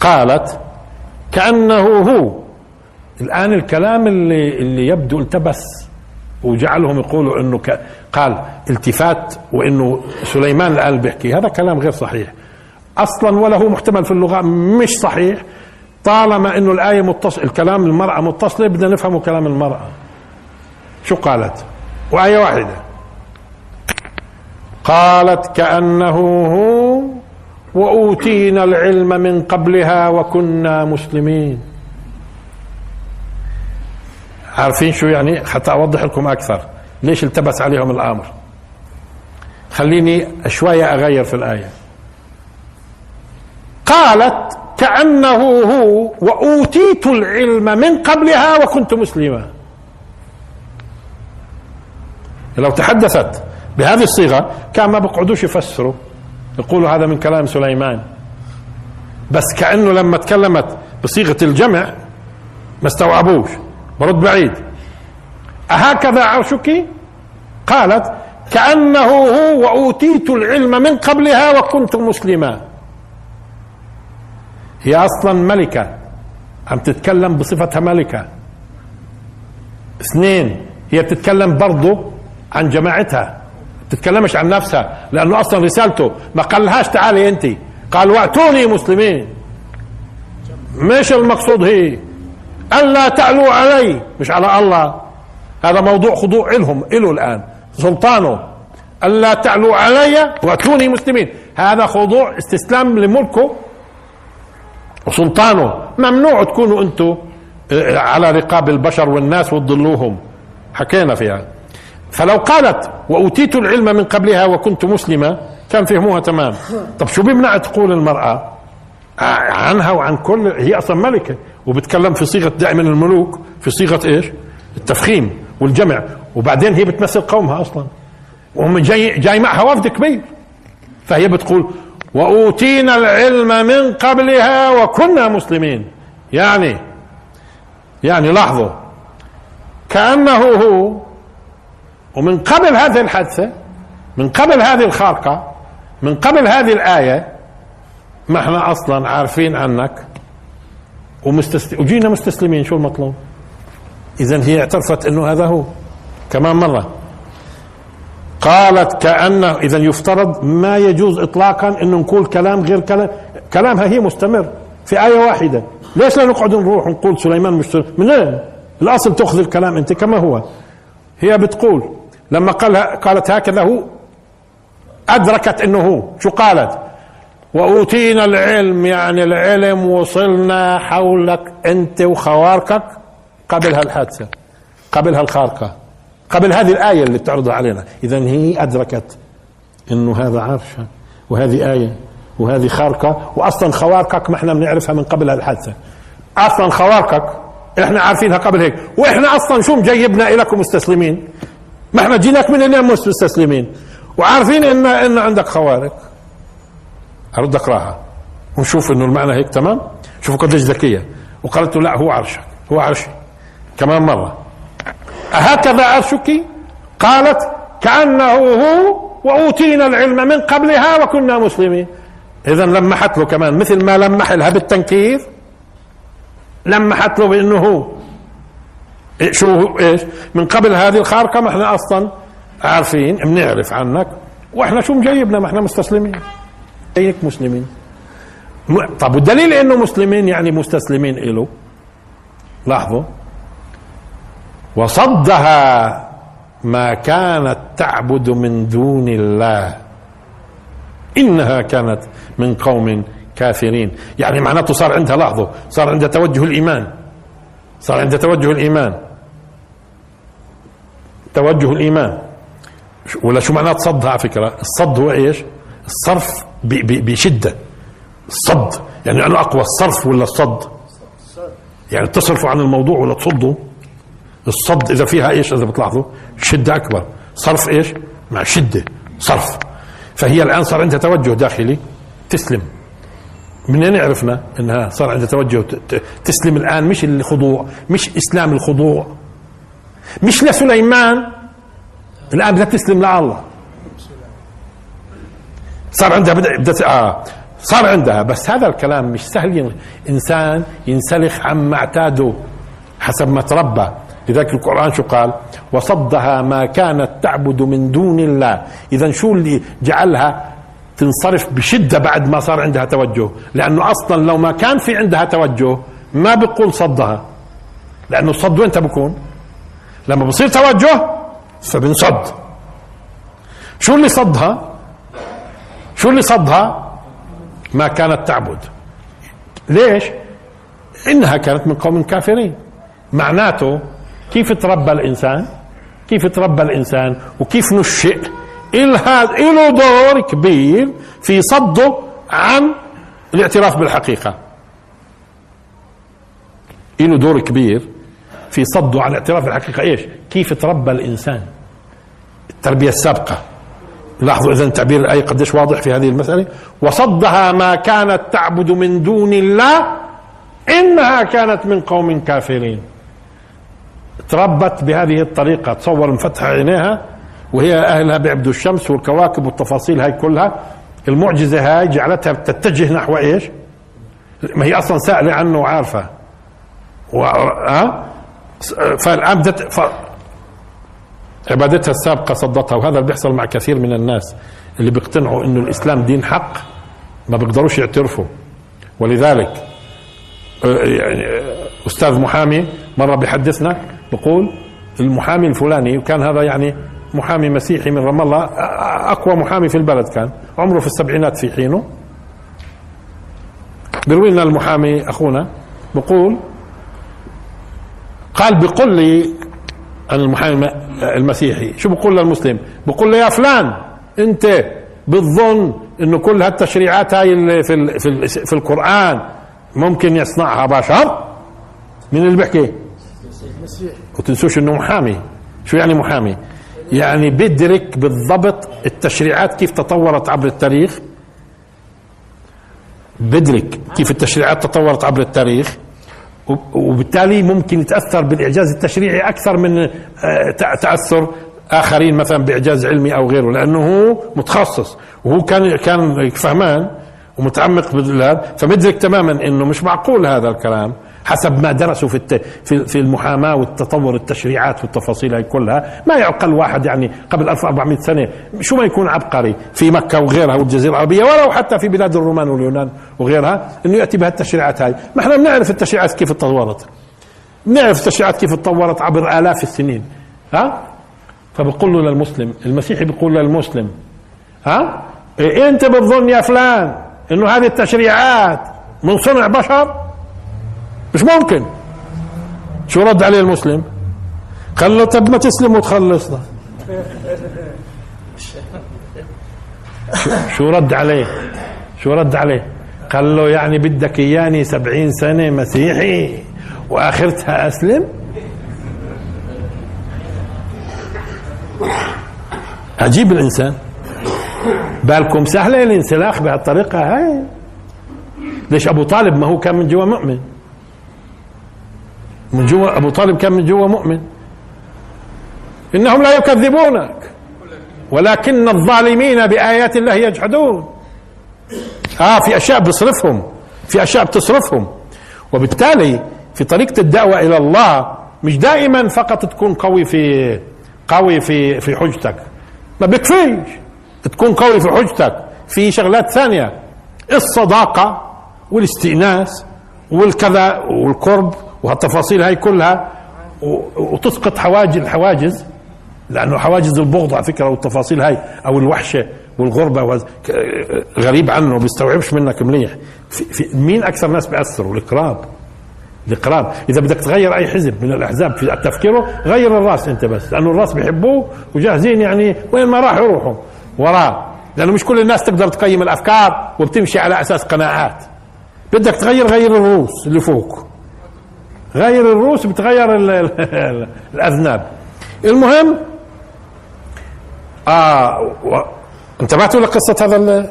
قالت كأنه هو. الآن الكلام اللي اللي يبدو التبس وجعلهم يقولوا إنه قال التفات وإنه سليمان الآن بيحكي. هذا كلام غير صحيح. أصلا ولا هو محتمل في اللغة مش صحيح. طالما إنه الآية متصل الكلام المرأة متصلة بدنا نفهمه كلام المرأة. شو قالت؟ وآية واحدة. قالت كأنه هو وأوتينا العلم من قبلها وكنا مسلمين. عارفين شو يعني؟ حتى أوضح لكم أكثر. ليش التبس عليهم الأمر؟ خليني شوية أغير في الآية. قالت كأنه هو وأوتيت العلم من قبلها وكنت مسلما. لو تحدثت بهذه الصيغة كان ما بقعدوش يفسروا. يقولوا هذا من كلام سليمان. بس كأنه لما تكلمت بصيغة الجمع ما استوعبوش. برد بعيد. أهكذا عرشك؟ قالت كأنه هو وأوتيت العلم من قبلها وكنت مسلما. هي أصلا ملكة. عم تتكلم بصفتها ملكة. اثنين هي بتتكلم برضو عن جماعتها. تتكلمش عن نفسها لأنه أصلا رسالته ما قالهاش تعالي أنت قال وأتوني مسلمين. مش المقصود هي. ألا تعلوا علي. مش على الله. هذا موضوع خضوع لهم إله الآن. سلطانه. ألا تعلوا علي وأتوني مسلمين. هذا خضوع استسلام لملكه وسلطانه ممنوع تكونوا أنتم آه، على رقاب البشر والناس وتضلوهم. حكينا فيها. فلو قالت وأوتيت العلم من قبلها وكنت مسلمة كان فهموها تمام. طب شو بيمنع تقول المرأة؟ عنها وعن كل هي أصلا ملكة. وبتكلم في صيغة دائما الملوك في صيغة إيش؟ التفخيم والجمع. وبعدين هي بتمثل قومها أصلا. وهم جاي, جاي معها وفد كبير. فهي بتقول وأوتينا العلم من قبلها وكنا مسلمين. يعني يعني لاحظوا كأنه هو ومن قبل هذه الحادثة من قبل هذه الخارقة من قبل هذه الآية ما إحنا أصلا عارفين عنك ومستسل... وجينا مستسلمين شو المطلوب؟ إذا هي اعترفت أنه هذا هو كمان مرة. قالت كأنه إذا يفترض ما يجوز إطلاقا أنه نقول كلام غير كلام. كلامها هي مستمر في آية واحدة. ليش لا نقعد نروح نقول سليمان مش من الأصل تأخذ الكلام أنت كما هو. هي بتقول لما قال قالت هكذا هو أدركت أنه هو. شو قالت؟ وأوتينا العلم يعني العلم وصلنا حولك أنت وخوارقك قبل هالحادثة قبل هالخارقة قبل هذه الآية اللي بتعرضها علينا. إذا هي أدركت أنه هذا عرش وهذه آية وهذه خارقة وأصلا خوارقك ما إحنا بنعرفها من قبل هالحادثة أصلا خوارقك إحنا عارفينها قبل هيك. وإحنا أصلا شو مجيبنا إليكم مستسلمين؟ ما إحنا جيناك من اليوم مستسلمين. وعارفين ان إن عندك خوارق. ارد اقراها ونشوف إنه المعنى هيك تمام؟ شوفوا قديش ذكية. وقالت له لا هو عرشك. هو عرشي. كمان مرة. أهكذا عرشك؟ قالت كأنه هو وأوتينا العلم من قبلها وكنا مسلمين. إذا لمحت له كمان مثل ما لمح لها بالتنكير. لمحت له بأنه هو. شو إيش؟ من قبل هذه الخارقة ما إحنا أصلا عارفين بنعرف عنك. وإحنا شو مجيبنا؟ ما إحنا مستسلمين. هيك مسلمين. طب والدليل إنه مسلمين يعني مستسلمين له لاحظوا. وصدها ما كانت تعبد من دون الله. إنها كانت من قوم كافرين. يعني معناته صار عندها لاحظوا صار عندها توجه الإيمان. صار عندها توجه الإيمان. توجه الإيمان. ولا شو معنات صدها على فكرة؟ الصد هو إيش؟ الصرف بشدة. الصد. يعني أنه أقوى الصرف ولا الصد؟ يعني تصرفوا عن الموضوع ولا تصدوا؟ الصد إذا فيها إيش؟ إذا بتلاحظوا شدة أكبر. صرف إيش؟ مع شدة. صرف. فهي الآن صار عندها توجه داخلي تسلم. منين عرفنا إنها صار عندها توجه تسلم الآن؟ مش الخضوع مش إسلام الخضوع. مش لسليمان. الآن بدها تسلم لله صار عندها بدأ آه. صار عندها. بس هذا الكلام مش سهل. إنسان ينسلخ عما اعتاده حسب ما تربى. لذلك القرآن شو قال؟ وصدها ما كانت تعبد من دون الله. إذا شو اللي جعلها تنصرف بشدة بعد ما صار عندها توجه؟ لأنه أصلا لو ما كان في عندها توجه ما بقول صدها. لأنه الصد وين بكون لما بصير توجه فبنصد شو اللي صدها؟ شو اللي صدها؟ ما كانت تعبد. ليش؟ إنها كانت من قوم كافرين. معناته كيف تربى الإنسان؟ كيف تربى الإنسان؟ وكيف نشئ؟ له دور كبير في صده عن الاعتراف بالحقيقة. له دور كبير في صده عن الاعتراف بالحقيقة. إيش؟ كيف تربى الإنسان؟ التربية السابقة. لاحظوا اذا تعبير الآية قديش واضح في هذه المسألة. وصدها ما كانت تعبد من دون الله إنها كانت من قوم كافرين. تربت بهذه الطريقة تصور مفتح عينيها وهي أهلها بيعبدوا الشمس والكواكب والتفاصيل هاي كلها المعجزة هاي جعلتها تتجه نحو إيش؟ ما هي أصلا سائلة عنه وعارفة و... أه؟ فالآن بدت ف... عبادتها السابقة صدتها وهذا اللي بيحصل مع كثير من الناس اللي بيقتنعوا إنه الإسلام دين حق ما بيقدروش يعترفوا ولذلك يعني أستاذ محامي مرة بيحدثنا بقول المحامي الفلاني وكان هذا يعني محامي مسيحي من رام الله أقوى محامي في البلد كان عمره في السبعينات في حينه. بيروي لنا المحامي أخونا بقول قال بقول لي المحامي المسيحي شو بقول للمسلم؟ بقول له يا فلان أنت بتظن إنه كل هالتشريعات هاي اللي في في, في القرآن ممكن يصنعها بشر؟ من اللي بيحكي؟ وتنسوش إنه محامي. شو يعني محامي؟ يعني بدرك بالضبط التشريعات كيف تطورت عبر التاريخ. بدرك كيف التشريعات تطورت عبر التاريخ. وبالتالي ممكن يتأثر بالإعجاز التشريعي أكثر من آه، تأثر آخرين مثلا بإعجاز علمي أو غيره لأنه هو متخصص. وهو كان كان فهمان ومتعمق بالله فمدرك تماما إنه مش معقول هذا الكلام. حسب ما درسوا في في في المحاماة والتطور التشريعات والتفاصيل هاي كلها. ما يعقل واحد يعني قبل 1400 سنة شو ما يكون عبقري في مكة وغيرها والجزيرة العربية ولو حتى في بلاد الرومان واليونان وغيرها إنه يأتي بهالتشريعات هاي. ما إحنا بنعرف التشريعات كيف تطورت. بنعرف التشريعات كيف تطورت عبر آلاف السنين. ها؟ فبقول له للمسلم المسيحي بيقول للمسلم ها؟ إيه أنت بتظن يا فلان إنه هذه التشريعات من صنع بشر؟ مش ممكن. شو رد عليه المسلم؟ قال له طب ما تسلم وتخلصنا شو رد عليه؟ شو رد عليه؟ قال له يعني بدك إياني سبعين سنة مسيحي وآخرتها أسلم؟ عجيب الإنسان. بالكم سهلة الانسلاخ بهالطريقة هاي. ليش أبو طالب ما هو كان من جوا مؤمن؟ من جوا أبو طالب كان من جوا مؤمن. إنهم لا يكذبونك. ولكن الظالمين بآيات الله يجحدون. آه في أشياء بتصرفهم في أشياء بتصرفهم. وبالتالي في طريقة الدعوة إلى الله مش دائما فقط تكون قوي في قوي في في حجتك. ما بكفيش. تكون قوي في حجتك. في شغلات ثانية. الصداقة والاستئناس والكذا والقرب وهالتفاصيل هاي كلها وتسقط حواجز الحواجز لأنه حواجز البغض على فكرة والتفاصيل هاي أو الوحشة والغربة غريب عنه بيستوعبش منك مليح. في في مين أكثر ناس بيأثروا؟ القراب القراب إذا بدك تغير أي حزب من الأحزاب في تفكيره غير الرأس أنت بس لأنه الرأس بيحبوه وجاهزين يعني وين ما راح يروحوا وراه. لأنه مش كل الناس تقدر تقيم الأفكار وبتمشي على أساس قناعات. بدك تغير غير الروس اللي فوق. غير الروس بتغير ال ال الأذناب. المهم آه. انتبهتوا لقصة هذا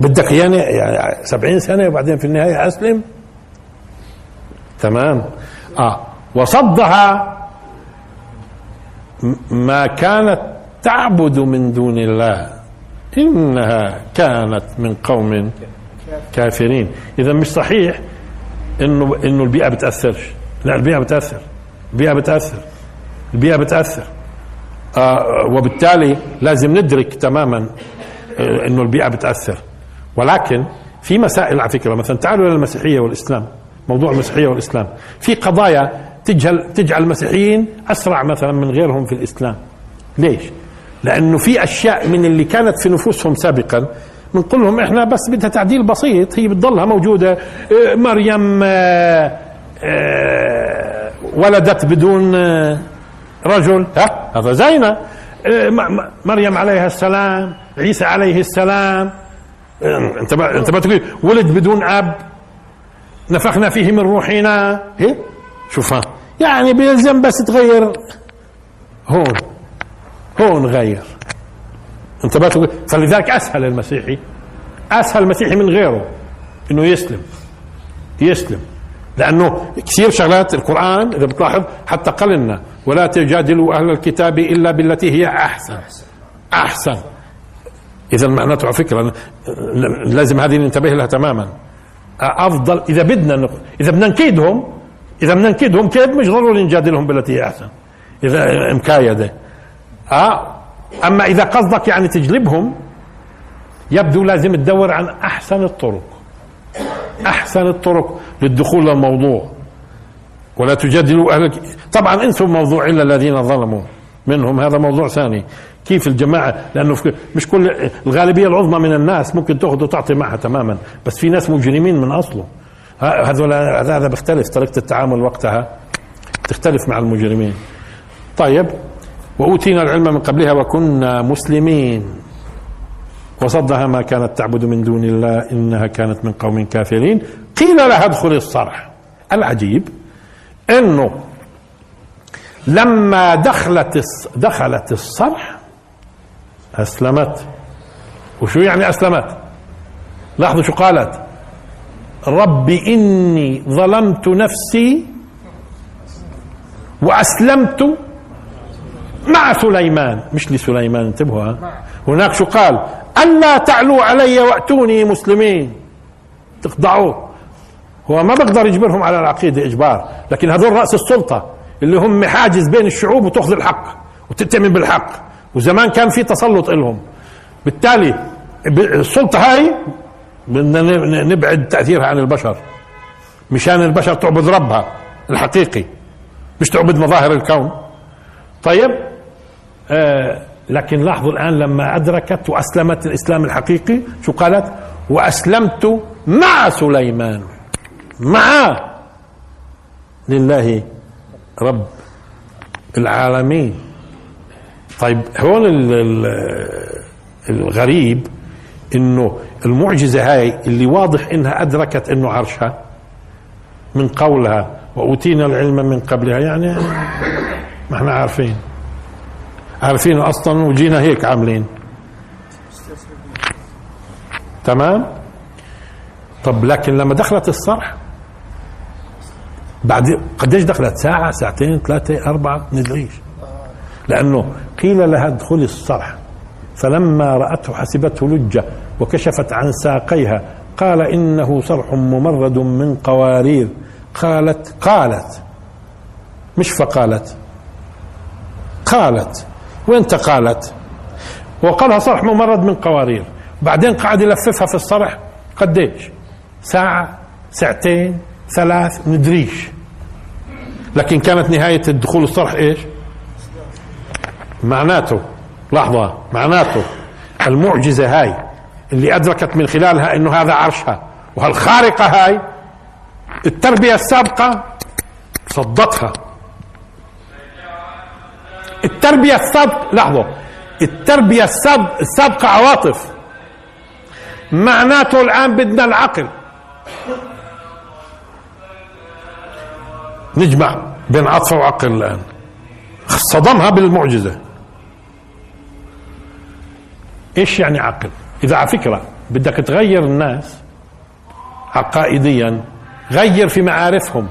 بدك يعني يعني 70 سنة وبعدين في النهاية أسلم؟ تمام. آه وصدها ما كانت تعبد من دون الله. إنها كانت من قوم كافرين. إذا مش صحيح إنه إنه البيئة بتاثرش لا البيئة بتأثر. البيئة بتأثر. البيئة بتأثر. آه وبالتالي لازم ندرك تماما آه إنه البيئة بتأثر. ولكن في مسائل على فكرة مثلا تعالوا إلى المسيحية والإسلام موضوع المسيحية والإسلام. في قضايا تجعل تجعل المسيحيين أسرع مثلا من غيرهم في الإسلام. ليش؟ لأنه في أشياء من اللي كانت في نفوسهم سابقا بنقول لهم إحنا بس بدها تعديل بسيط هي بتضلها موجودة. آه، مريم آه، آه، ولدت بدون رجل. ها؟ هذا زينا مريم عليها السلام عيسى عليه السلام. انت ما انت ما تقول ولد بدون أب. نفخنا فيه من روحنا. هي؟ شوفها. يعني بيلزم بس تغير. هون. هون غير. أنت ما تقول فلذلك أسهل المسيحي أسهل المسيحي من غيره إنه يسلم يسلم. لأنه كثير شغلات القرآن إذا بتلاحظ حتى قال ولا تجادلوا أهل الكتاب إلا بالتي هي أحسن. أحسن. إذا معناته على فكرة لازم هذه ننتبه لها تماما. أفضل إذا بدنا إذا بدنا نكيدهم إذا بدنا نكيدهم كيد مش ضروري نجادلهم بالتي هي أحسن؟ إذا مكايده آه أما إذا قصدك يعني تجلبهم يبدو لازم تدور عن أحسن الطرق. أحسن الطرق للدخول للموضوع. ولا تجادلوا أهل طبعا انسوا الموضوع إلا الذين ظلموا. منهم هذا موضوع ثاني. كيف الجماعة؟ لأنه مش كل الغالبية العظمى من الناس ممكن تأخذ وتعطي معها تماما. بس في ناس مجرمين من أصله. هذول هذا بيختلف. طريقة التعامل وقتها تختلف مع المجرمين. طيب وأوتينا العلم من قبلها وكنا مسلمين. وصدها ما كانت تعبد من دون الله إنها كانت من قوم كافرين. قيل لها ادخل الصرح. العجيب أنه لما دخلت دخلت الصرح أسلمت. وشو يعني أسلمت؟ لاحظوا شو قالت؟ رب إني ظلمت نفسي وأسلمت مع سليمان. مش لسليمان انتبهوا هناك شو قال؟ ألا تعلوا علي وأتوني مسلمين. تخضعوا. هو ما بقدر يجبرهم على العقيدة إجبار لكن هذول رأس السلطة اللي هم حاجز بين الشعوب وتأخذ الحق وتتمن بالحق. وزمان كان في تسلط لهم بالتالي السلطة هاي بدنا نبعد تأثيرها عن البشر. مشان البشر تعبد ربها الحقيقي مش تعبد مظاهر الكون. طيب؟ آه لكن لاحظوا الآن لما أدركت وأسلمت الإسلام الحقيقي شو قالت؟ وأسلمت مع سليمان. مع لله رب العالمين. طيب هون الغريب إنه المعجزة هاي اللي واضح إنها أدركت إنه عرشها من قولها وأوتينا العلم من قبلها يعني ما إحنا عارفين. عارفين أصلا وجينا هيك عاملين. تمام؟ طب لكن لما دخلت الصرح بعد قديش دخلت؟ ساعة ساعتين ثلاثة أربعة؟ ندريش لأنه قيل لها ادخلي الصرح. فلما رأته حسبته لجة وكشفت عن ساقيها قال إنه صرح ممرد من قوارير. قالت قالت مش فقالت. قالت. وين قالت وقالها صرح ممرد من قوارير. بعدين قعد يلففها في الصرح. قديش؟ ساعة ساعتين ثلاث ندريش. لكن كانت نهاية الدخول الصرح إيش؟ معناته. لحظة معناته. المعجزة هاي اللي أدركت من خلالها أنه هذا عرشها. وهالخارقة هاي التربية السابقة صدتها. التربية السابقة لحظة. التربية السابقة عواطف. معناته الآن بدنا العقل. نجمع بين عطف وعقل الآن. صدمها بالمعجزة. إيش يعني عقل؟ إذا على فكرة بدك تغير الناس عقائديا غير في معارفهم.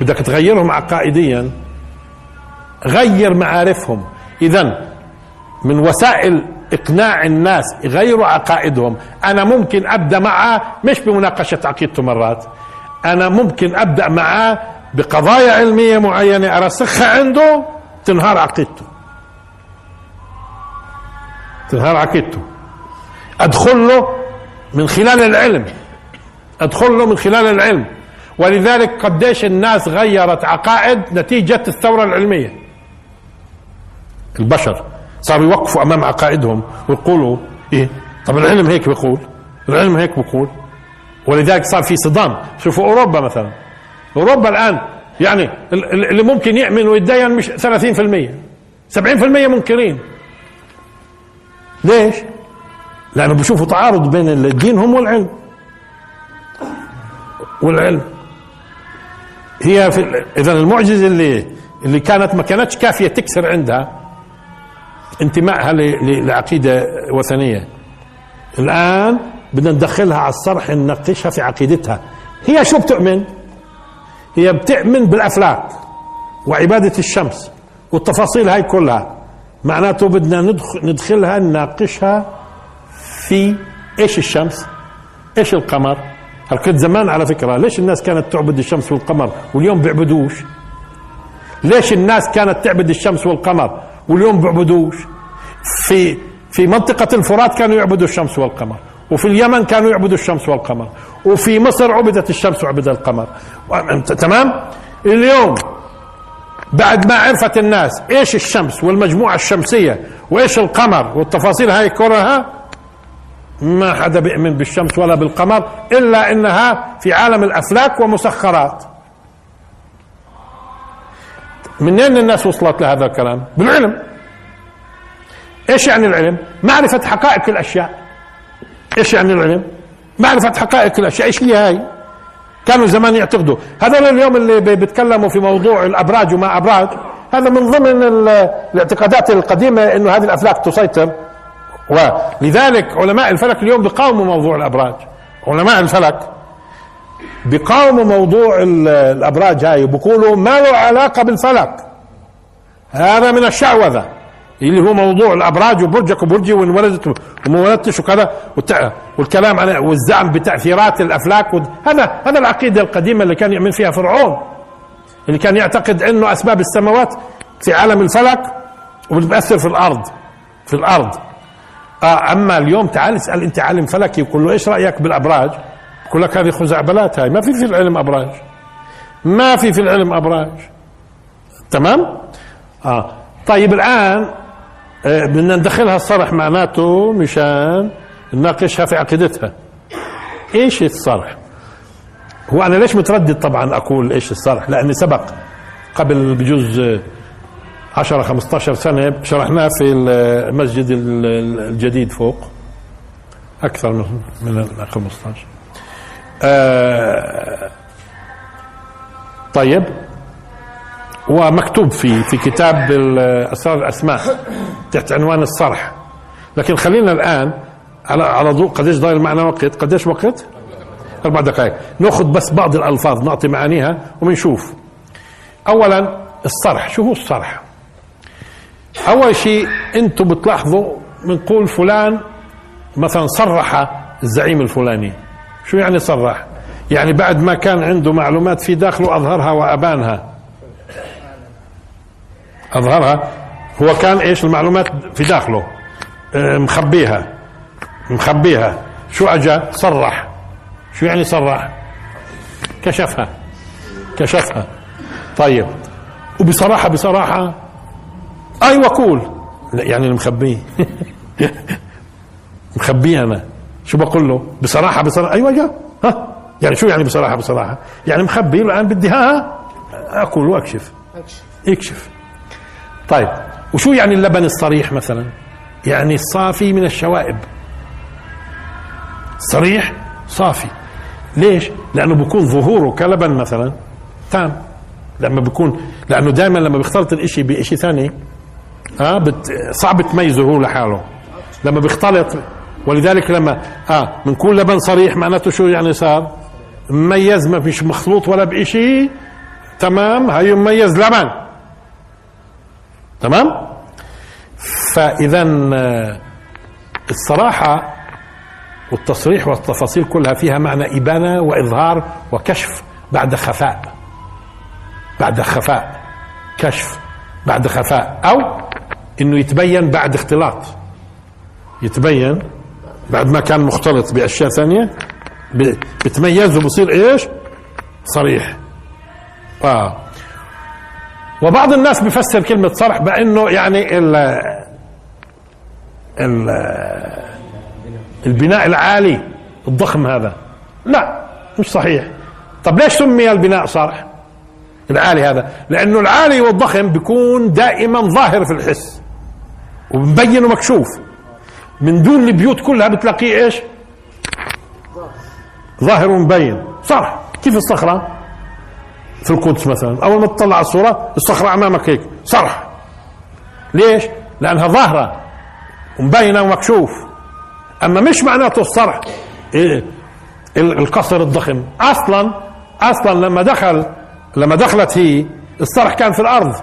بدك تغيرهم عقائديا غير معارفهم. اذا من وسائل إقناع الناس يغيروا عقائدهم. أنا ممكن أبدأ معه مش بمناقشة عقيدته مرات. أنا ممكن أبدأ معه بقضايا علمية معينة أرسخها عنده تنهار عقيدته. تنهار عقيدته. أدخل له من خلال العلم. أدخل له من خلال العلم. ولذلك قديش الناس غيرت عقائد نتيجة الثورة العلمية. البشر. صاروا يوقفوا أمام عقائدهم ويقولوا إيه؟ طب العلم هيك بيقول العلم هيك بيقول. ولذلك صار في صدام. شوفوا أوروبا مثلا. أوروبا الآن يعني اللي ممكن يؤمن ويتدين مش 30% 70% منكرين. ليش؟ لأنه بشوفوا تعارض بين الدين هم والعلم. والعلم. هي في اذا المعجزة اللي اللي كانت ما كانتش كافية تكسر عندها. انتمائها لعقيدة وثنية. الآن بدنا ندخلها على الصرح نناقشها في عقيدتها. هي شو بتؤمن؟ هي بتؤمن بالافلاك وعبادة الشمس والتفاصيل هاي كلها. معناته بدنا ندخل ندخلها نناقشها في إيش الشمس؟ إيش القمر؟ هل كنت زمان على فكرة ليش الناس كانت تعبد الشمس والقمر واليوم بيعبدوش ليش الناس كانت تعبد الشمس والقمر؟ واليوم بيعبدوش في في منطقة الفرات كانوا يعبدوا الشمس والقمر وفي اليمن كانوا يعبدوا الشمس والقمر وفي مصر عبدت الشمس وعبد القمر. تمام؟ اليوم بعد ما عرفت الناس إيش الشمس والمجموعة الشمسية وإيش القمر والتفاصيل هاي كلها ما حدا بيؤمن بالشمس ولا بالقمر إلا إنها في عالم الأفلاك ومسخرات. منين الناس وصلت لهذا الكلام؟ بالعلم. إيش يعني العلم؟ معرفة حقائق الأشياء. إيش يعني العلم؟ معرفة حقائق الأشياء. إيش هي هاي؟ كانوا زمان يعتقدوا. هذول اليوم اللي بيتكلموا في موضوع الأبراج وما أبراج هذا من ضمن الاعتقادات القديمة إنه هذه الأفلاك تسيطر. ولذلك علماء الفلك اليوم بيقاوموا موضوع الأبراج. علماء الفلك بيقاوموا موضوع الأبراج هاي وبيقولوا ما له علاقة بالفلك. هذا من الشعوذة اللي هو موضوع الأبراج وبرجك وبرجي وان ولدت وما ولدتش وكذا والكلام عن والزعم بتأثيرات الأفلاك هذا هذا العقيدة القديمة اللي كان يؤمن فيها فرعون اللي كان يعتقد إنه أسباب السماوات في عالم الفلك وبتأثر في الأرض في الأرض. آه أما اليوم تعال اسأل أنت عالم فلكي وقول له إيش رأيك بالأبراج؟ يقول لك هذه خزعبلات هاي. ما في في العلم أبراج. ما في في العلم أبراج. تمام؟ آه. طيب الآن آه بدنا ندخلها الصرح معناته مشان نناقشها في عقيدتها. إيش الصرح؟ هو أنا ليش متردد طبعا أقول إيش الصرح؟ لأني سبق قبل بجوز 10 15 سنة شرحناه في المسجد الجديد فوق. أكثر من 15 آه طيب. ومكتوب في في كتاب اسرار الاسماء تحت عنوان الصرح. لكن خلينا الآن على على ضوء قديش ضايل معنا وقت. قديش وقت؟ أربع دقائق. نأخذ بس بعض الألفاظ نعطي معانيها وبنشوف اولا الصرح. شو هو الصرح؟ أول شيء أنتم بتلاحظوا بنقول فلان مثلا صرح الزعيم الفلاني. شو يعني صرح؟ يعني بعد ما كان عنده معلومات في داخله أظهرها وأبانها. أظهرها. هو كان إيش المعلومات في داخله؟ آه، مخبيها. مخبيها. شو أجا؟ صرح. شو يعني صرح؟ كشفها. كشفها. طيب. وبصراحة بصراحة أيوه قول يعني المخبيه [LAUGHS] مخبيه أنا. شو بقول له؟ بصراحة بصراحة. أيوه جا ها؟ يعني شو يعني بصراحة بصراحة؟ يعني مخبي الان بدي ها اكل وأكشف. أكشف. طيب وشو يعني اللبن الصريح مثلا؟ يعني الصافي من الشوائب. صريح صافي. ليش؟ لأنه بكون ظهوره كلبن مثلا تام. لما بيكون لأنه دائما لما بيختلط الإشي بشيء ثاني آه بت... صعب تميزه هو لحاله. لما بيختلط ولذلك لما آه بنكون لبن صريح معناته شو يعني صار؟ مميز ما فيش مخلوط ولا بشيء تمام؟ هاي مميز لبن. تمام؟ فاذا آه، الصراحة والتصريح والتفاصيل كلها فيها معنى إبانة وإظهار وكشف بعد خفاء. بعد خفاء. كشف بعد خفاء. أو إنه يتبين بعد اختلاط. يتبين بعد ما كان مختلط بأشياء ثانية بتميز وبصير إيش؟ صريح. آه. وبعض الناس بفسر كلمة صرح بأنه يعني ال ال البناء العالي الضخم هذا. لا مش صحيح. طب ليش سمي البناء صرح؟ العالي هذا. لأنه العالي والضخم بيكون دائما ظاهر في الحس ومبين ومكشوف. من دون البيوت كلها بتلاقيه إيش؟ ظاهر ومبين صرح. كيف الصخرة؟ في القدس مثلا. أول ما تطلع على الصورة الصخرة أمامك هيك. صرح. ليش؟ لأنها ظاهرة. ومبينة ومكشوف. أما مش معناته الصرح. إيه؟ القصر الضخم. أصلا أصلا لما دخل لما دخلت هي الصرح كان في الأرض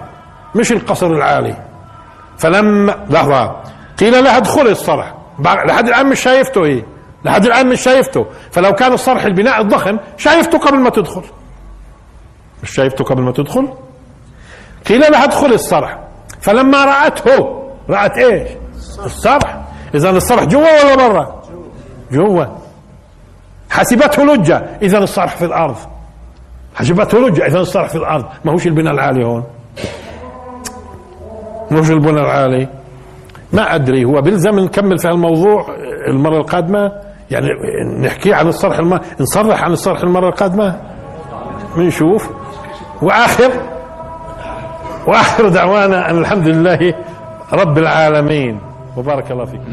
مش القصر العالي. فلما لحظة. قيل لها ادخلي الصرح. لحد الآن مش شايفته هي لحد الآن مش شايفته. فلو كان الصرح البناء الضخم شايفته قبل ما تدخل. مش شايفته قبل ما تدخل؟ قيل لها ادخل الصرح. فلما رأته رأت إيش؟ الصرح. إذا الصرح جوا ولا برا؟ جوا. حسبته لجة. إذا الصرح في الأرض. حسبته لجة. إذا الصرح في الأرض. ما هوش البناء العالي هون. هوش البناء العالي. ما أدري هو بيلزم نكمل في الموضوع المرة القادمة؟ يعني نحكي عن الصرح الم... نصرح عن الصرح المرة القادمة؟ بنشوف وآخر وآخر دعوانا أن الحمد لله رب العالمين. وبارك الله فيكم